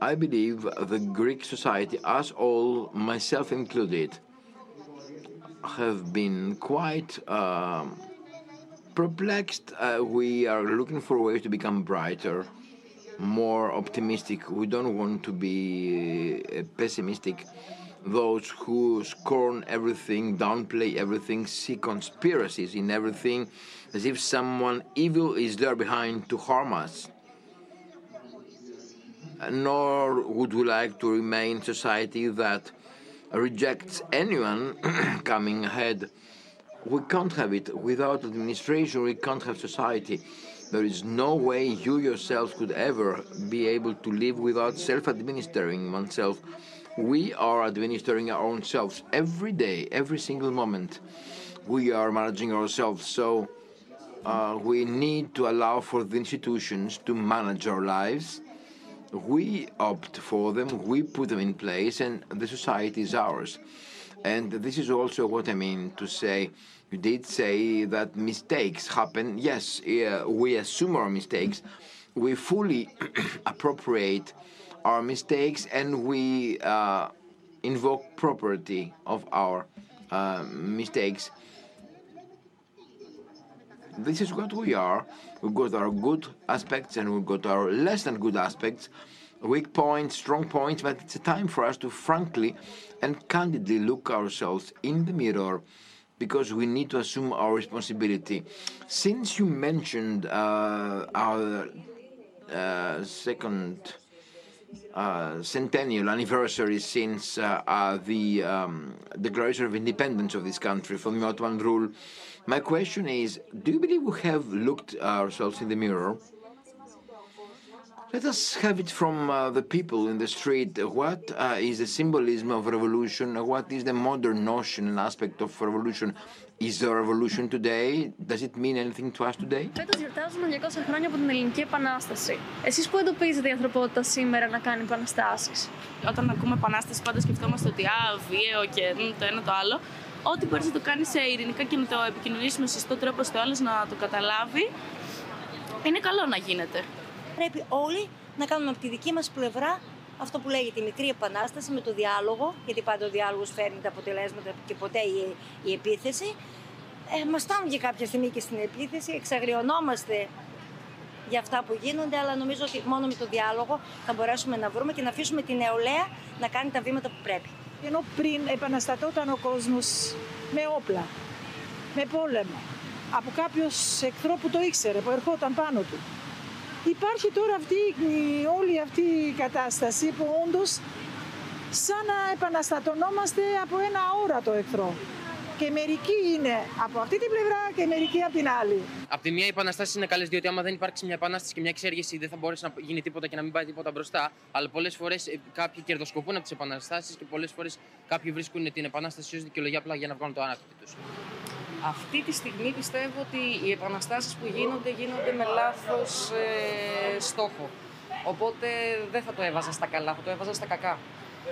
I believe the Greek society, us all, myself included, have been quite. Um, perplexed. Uh, we are looking for ways to become brighter, more optimistic. We don't want to be uh, pessimistic. Those who scorn everything, downplay everything, see conspiracies in everything, as if someone evil is there behind to harm us. Nor would we like to remain society that rejects anyone coming ahead we can't have it without administration, we can't have society. There is no way you yourself could ever be able to live without self administering oneself. We are administering our own selves every day, every single moment. We are managing ourselves. So uh, we need to allow for the institutions to manage our lives. We opt for them, we put them in place, and the society is ours. And this is also what I mean to say. You did say that mistakes happen. Yes, we assume our mistakes. We fully appropriate our mistakes and we uh, invoke property of our uh, mistakes. This is what we are. We've got our good aspects and we've got our less than good aspects weak points, strong points, but it's a time for us to frankly and candidly look ourselves in the mirror because we need to assume our responsibility. Since you mentioned uh, our uh, second uh, centennial anniversary since uh, uh, the um, Declaration of Independence of this country from the Ottoman rule, my question is: Do you believe we have looked ourselves in the mirror? Let us have it from uh, the people in the street. What uh, is the symbolism of revolution? What is the modern notion and aspect of revolution? Is there a revolution today? Does it mean anything to us today? Φέτος γιορτάζουμε 200 χρόνια από την Ελληνική Επανάσταση. Εσείς που εντοπίζετε η ανθρωπότητα σήμερα να κάνει επαναστάσεις; Όταν ακούμε επανάσταση πάντα σκεφτόμαστε ότι α, βίαιο και το ένα το άλλο. Ό,τι μπορείς να το κάνεις σε ειρηνικά και να το επικοινωνήσει με σωστό τρόπο στο άλλος να το καταλάβει, είναι καλό να γίνεται πρέπει όλοι να κάνουμε από τη δική μας πλευρά αυτό που λέγεται η μικρή επανάσταση με το διάλογο, γιατί πάντα ο διάλογος φέρνει τα αποτελέσματα και ποτέ η, η επίθεση. Ε, Μας φτάνουν και κάποια στιγμή και στην επίθεση, εξαγριωνόμαστε για αυτά που γίνονται, αλλά νομίζω ότι μόνο με το διάλογο θα μπορέσουμε να βρούμε και να αφήσουμε την νεολαία να κάνει τα βήματα που πρέπει. Ενώ πριν επαναστατόταν ο κόσμος με όπλα, με πόλεμο, από κάποιο εχθρό που το ήξερε, που ερχόταν πάνω του. Υπάρχει τώρα αυτή, όλη αυτή η κατάσταση που όντως σαν να επαναστατωνόμαστε από ένα αόρατο εχθρό. Και μερικοί είναι από αυτή την πλευρά και μερικοί από την άλλη. Από τη μία, οι επαναστάσει είναι καλές, διότι άμα δεν υπάρξει μια επανάσταση και μια εξέργεση, δεν θα μπορέσει να γίνει τίποτα και να μην πάει τίποτα μπροστά. Αλλά πολλές φορές ε, κάποιοι κερδοσκοπούν από τις επαναστάσεις και πολλές φορές κάποιοι βρίσκουν την επανάσταση ως δικαιολογία απλά για να βγάλουν το άνακτο τους. Αυτή τη στιγμή πιστεύω ότι οι επαναστάσεις που γίνονται γίνονται με λάθος ε, στόχο. Οπότε δεν θα το έβαζα στα καλά, θα το έβαζα στα κακά.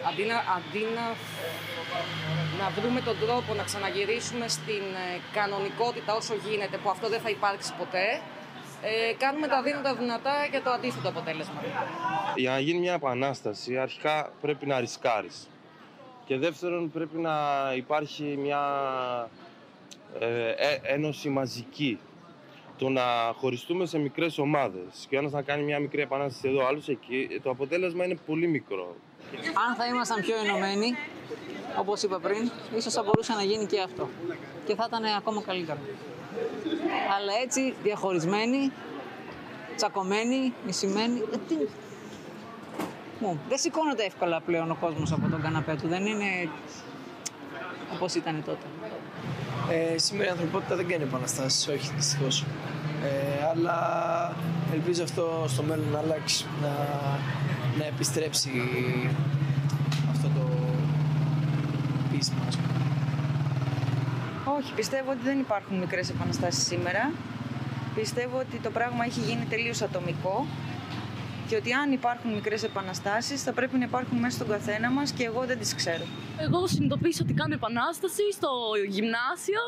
Αντί να, αντί να, να βρούμε τον τρόπο να ξαναγυρίσουμε στην ε, κανονικότητα όσο γίνεται, που αυτό δεν θα υπάρξει ποτέ, ε, κάνουμε τα δίνοντα δυνατά για το αντίθετο αποτέλεσμα. Για να γίνει μια επανάσταση, αρχικά πρέπει να ρισκάρεις. Και δεύτερον, πρέπει να υπάρχει μια ε, ε, ένωση μαζική. Το να χωριστούμε σε μικρές ομάδες και ο ένας να κάνει μια μικρή επανάσταση εδώ, άλλος εκεί, το αποτέλεσμα είναι πολύ μικρό. Αν θα ήμασταν πιο ενωμένοι, όπως είπα πριν, ίσως θα μπορούσε να γίνει και αυτό. Και θα ήταν ακόμα καλύτερο. Αλλά έτσι, διαχωρισμένοι, τσακωμένοι, μισημένοι, ε, τι... Μου, δεν σηκώνεται εύκολα πλέον ο κόσμος από τον καναπέ του. Δεν είναι όπως ήταν τότε. Ε, σήμερα η ανθρωπότητα δεν κάνει επαναστάσεις, όχι δυστυχώς. Ε, αλλά ελπίζω αυτό στο μέλλον να αλλάξει, να, να επιστρέψει αυτό το πείσμα. Όχι, πιστεύω ότι δεν υπάρχουν μικρές επαναστάσεις σήμερα. Πιστεύω ότι το πράγμα έχει γίνει τελείως ατομικό και ότι αν υπάρχουν μικρές επαναστάσεις θα πρέπει να υπάρχουν μέσα στον καθένα μας και εγώ δεν τις ξέρω. Εγώ συνειδητοποίησα ότι κάνω επανάσταση στο γυμνάσιο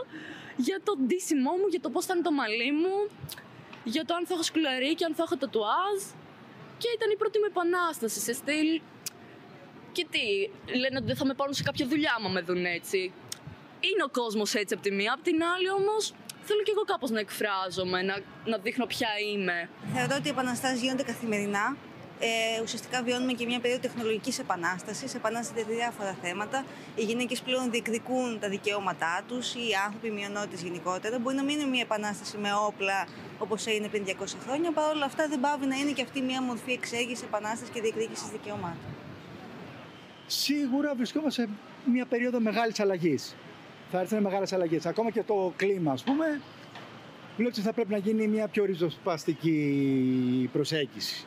για το ντύσιμό μου, για το πώς θα είναι το μαλλί μου, για το αν θα έχω σκουλαρί αν θα έχω τατουάζ. Και ήταν η πρώτη μου επανάσταση σε στυλ. Και τι, λένε ότι δεν θα με πάρουν σε κάποια δουλειά μα με δουν έτσι. Είναι ο κόσμος έτσι από τη μία, από την άλλη όμως θέλω και εγώ κάπως να εκφράζομαι, να, να δείχνω ποια είμαι. Θεωρώ ότι οι επαναστάσεις γίνονται καθημερινά. Ε, ουσιαστικά βιώνουμε και μια περίοδο τεχνολογικής επανάστασης, επανάσταση για διάφορα θέματα. Οι γυναίκες πλέον διεκδικούν τα δικαιώματά τους, οι άνθρωποι, οι μειονότητες γενικότερα. Μπορεί να μην είναι μια επανάσταση με όπλα όπως έγινε πριν 200 χρόνια, παρ' όλα αυτά δεν πάβει να είναι και αυτή μια μορφή εξέγηση, επανάστασης και διεκδίκησης δικαιωμάτων. Σίγουρα βρισκόμαστε σε μια περίοδο μεγάλης αλλαγής θα έρθουν μεγάλες αλλαγές. Ακόμα και το κλίμα, ας πούμε, βλέπετε ότι θα πρέπει να γίνει μια πιο ριζοσπαστική προσέγγιση.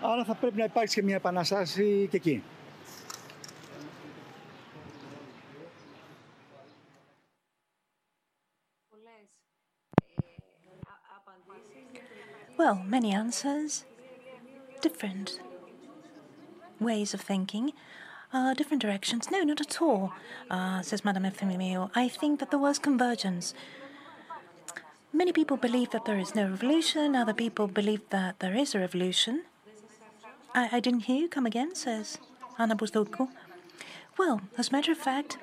Άρα θα πρέπει να υπάρξει και μια επαναστάση και εκεί. Well, many answers, different ways of thinking. Uh, different directions. No, not at all, uh, says Madame Efthymiou. I think that there was convergence. Many people believe that there is no revolution, other people believe that there is a revolution. I, I didn't hear you come again, says Anna Bousdoukou. Well, as a matter of fact,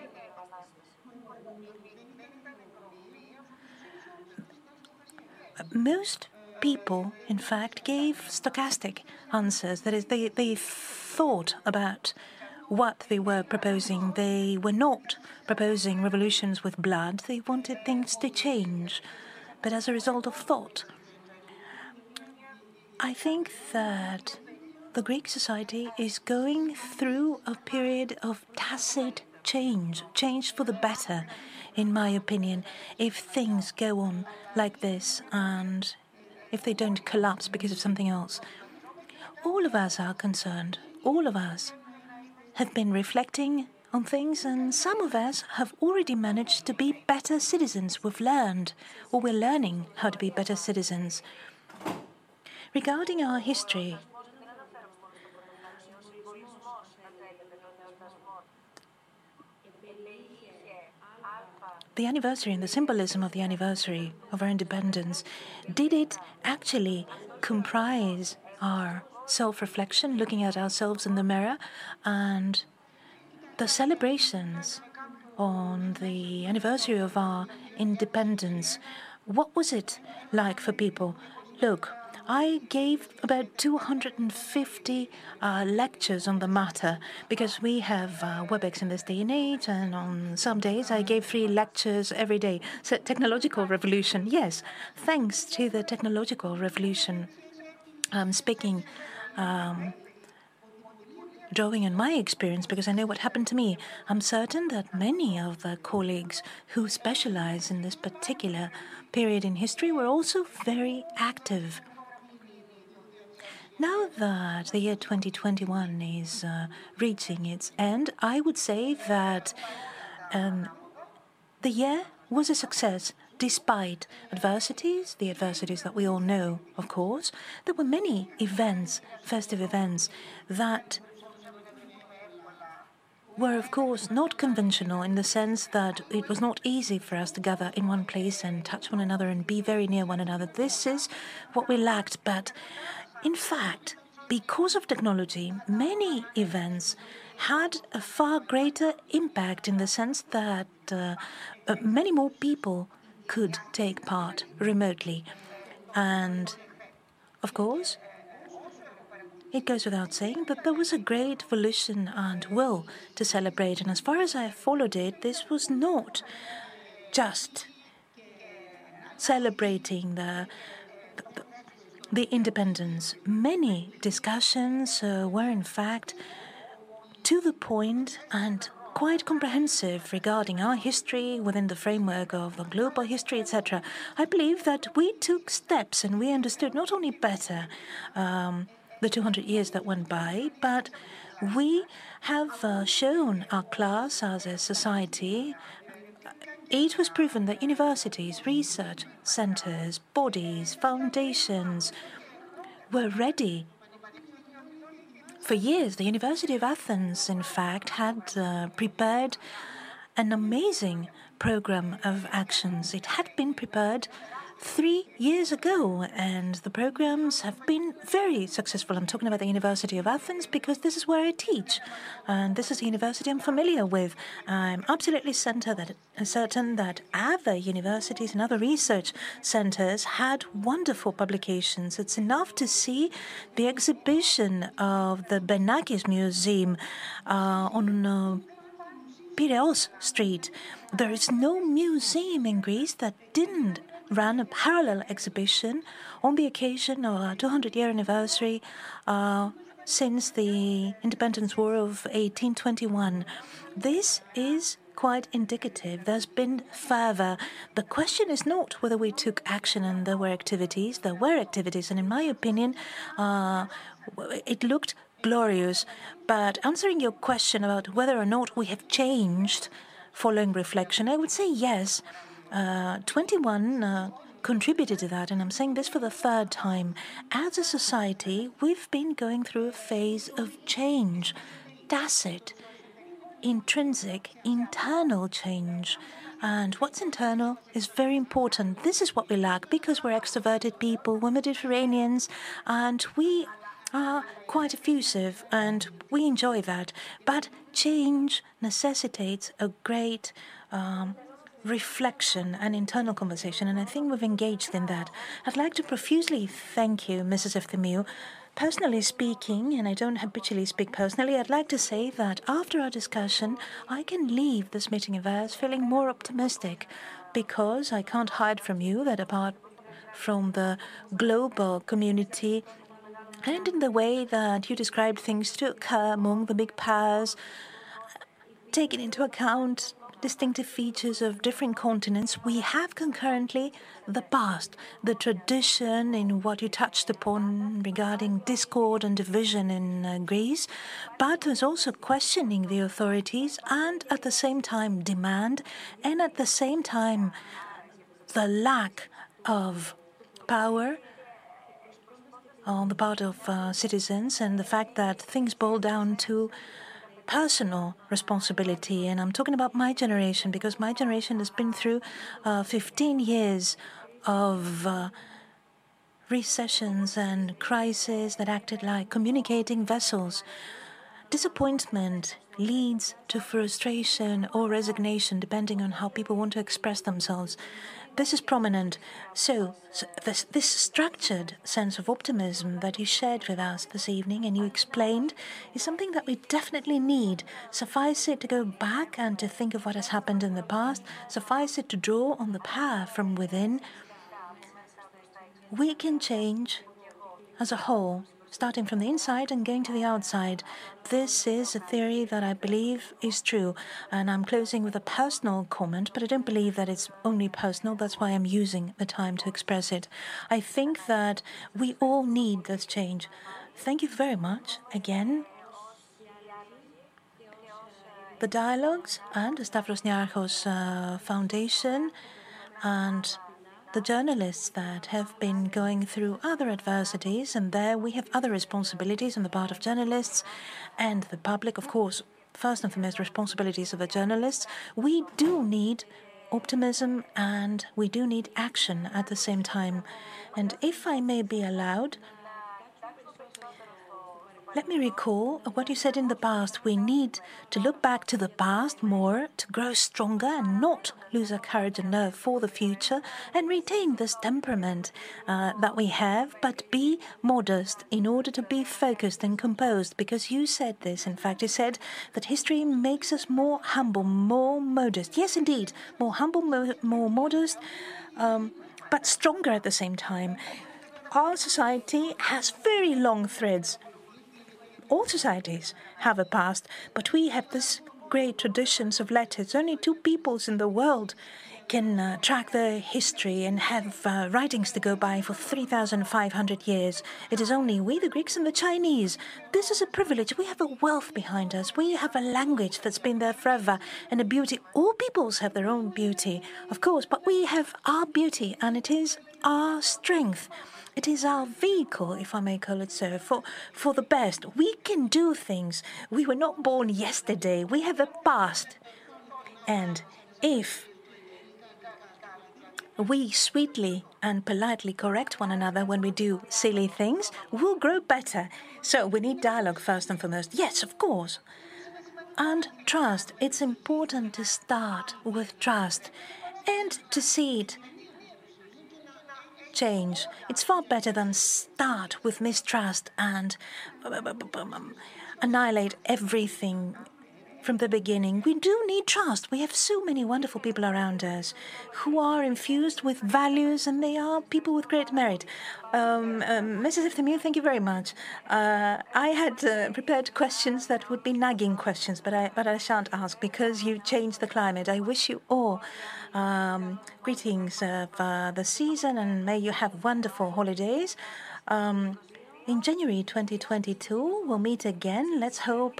most people, in fact, gave stochastic answers. That is, they, they thought about what they were proposing. They were not proposing revolutions with blood, they wanted things to change, but as a result of thought. I think that the Greek society is going through a period of tacit change, change for the better, in my opinion, if things go on like this and if they don't collapse because of something else. all of us are concerned. All of us have been reflecting on things, and some of us have already managed to be better citizens. We've learned, or we're learning, how to be better citizens. Regarding our history, the anniversary and the symbolism of the anniversary of our independence, did it actually comprise our self reflection, looking at ourselves in the mirror, and the celebrations on the anniversary of our independence? What was it like for people? Look, I gave about 250 uh, lectures on the matter because we have uh, WebEx in this day and age, and on some days I gave three lectures every day. So, technological revolution, yes, thanks to the technological revolution. I'm speaking, um, drawing on my experience because I know what happened to me. I'm certain that many of the colleagues who specialize in this particular period in history were also very active. Now that the year 2021 is uh, reaching its end, I would say that um, the year was a success despite adversities, the adversities that we all know, of course. There were many events, festive events, that were, of course, not conventional in the sense that it was not easy for us to gather in one place and touch one another and be very near one another. This is what we lacked, but in fact, because of technology, many events had a far greater impact in the sense that uh, uh, many more people could take part remotely. And of course, it goes without saying that there was a great volition and will to celebrate. And as far as I followed it, this was not just celebrating the the independence. Many discussions uh, were, in fact, to the point and quite comprehensive regarding our history within the framework of global history, etc. I believe that we took steps and we understood not only better um, the 200 years that went by, but we have uh, shown our class as a society it was proven that universities, research centres, bodies, foundations were ready. For years, the University of Athens, in fact, had uh, prepared an amazing program of actions. It had been prepared three years ago, and the programs have been very successful. I'm talking about the University of Athens because this is where I teach, and this is a university I'm familiar with. I'm absolutely certain that other universities and other research centers had wonderful publications. It's enough to see the exhibition of the Benakis Museum uh, on. Uh, Piraeus Street. There is no museum in Greece that didn't ran a parallel exhibition on the occasion of our 200 year anniversary uh, since the independence war of 1821. This is quite indicative. There's been fervor. The question is not whether we took action and there were activities. There were activities, and in my opinion, uh, it looked glorious. But answering your question about whether or not we have changed following reflection, I would say yes. Uh, 21 uh, contributed to that, and I'm saying this for the third time. As a society, we've been going through a phase of change, tacit, intrinsic, internal change. And what's internal is very important. This is what we lack because we're extroverted people, we're Mediterraneans, and we are quite effusive and we enjoy that. But change necessitates a great um, reflection and internal conversation, and I think we've engaged in that. I'd like to profusely thank you, Mrs. Efthymiou. Personally speaking, and I don't habitually speak personally, I'd like to say that after our discussion, I can leave this meeting of ours feeling more optimistic because I can't hide from you that apart from the global community and in the way that you described things to occur uh, among the big powers, taking into account distinctive features of different continents, we have concurrently the past, the tradition in what you touched upon regarding discord and division in uh, Greece, but there's also questioning the authorities and at the same time demand, and at the same time the lack of power on the part of uh, citizens and the fact that things boil down to personal responsibility. And I'm talking about my generation because my generation has been through uh, 15 years of uh, recessions and crises that acted like communicating vessels. Disappointment leads to frustration or resignation, depending on how people want to express themselves. This is prominent. So, so this, this structured sense of optimism that you shared with us this evening and you explained is something that we definitely need. Suffice it to go back and to think of what has happened in the past, suffice it to draw on the power from within. We can change as a whole starting from the inside and going to the outside. This is a theory that I believe is true. And I'm closing with a personal comment, but I don't believe that it's only personal. That's why I'm using the time to express it. I think that we all need this change. Thank you very much again. The dialogues and the Stavros Niarchos uh, Foundation and the journalists that have been going through other adversities, and there we have other responsibilities on the part of journalists and the public, of course, first and foremost, responsibilities of the journalists. We do need optimism and we do need action at the same time. And if I may be allowed, let me recall what you said in the past. We need to look back to the past more to grow stronger and not lose our courage and nerve for the future and retain this temperament uh, that we have, but be modest in order to be focused and composed. Because you said this, in fact, you said that history makes us more humble, more modest. Yes, indeed, more humble, more, more modest, um, but stronger at the same time. Our society has very long threads all societies have a past, but we have this great traditions of letters. Only two peoples in the world can uh, track their history and have uh, writings to go by for 3,500 years. It is only we, the Greeks, and the Chinese. This is a privilege. We have a wealth behind us. We have a language that's been there forever and a beauty. All peoples have their own beauty, of course, but we have our beauty, and it is our strength. It is our vehicle, if I may call it so, for, for the best. We can do things. We were not born yesterday. We have a past. And if we sweetly and politely correct one another when we do silly things, we'll grow better. So we need dialogue first and foremost. Yes, of course. And trust. It's important to start with trust and to see it change. It's far better than start with mistrust and um, um, um, annihilate everything from the beginning. We do need trust. We have so many wonderful people around us who are infused with values and they are people with great merit. Um, um, Mrs. Efthymiou, thank you very much. Uh, I had uh, prepared questions that would be nagging questions, but I, but I shan't ask because you changed the climate. I wish you all um, greetings of uh, the season and may you have wonderful holidays. Um, in January 2022, we'll meet again. Let's hope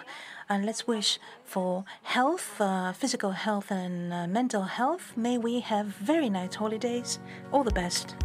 and let's wish for health, uh, physical health, and uh, mental health. May we have very nice holidays. All the best.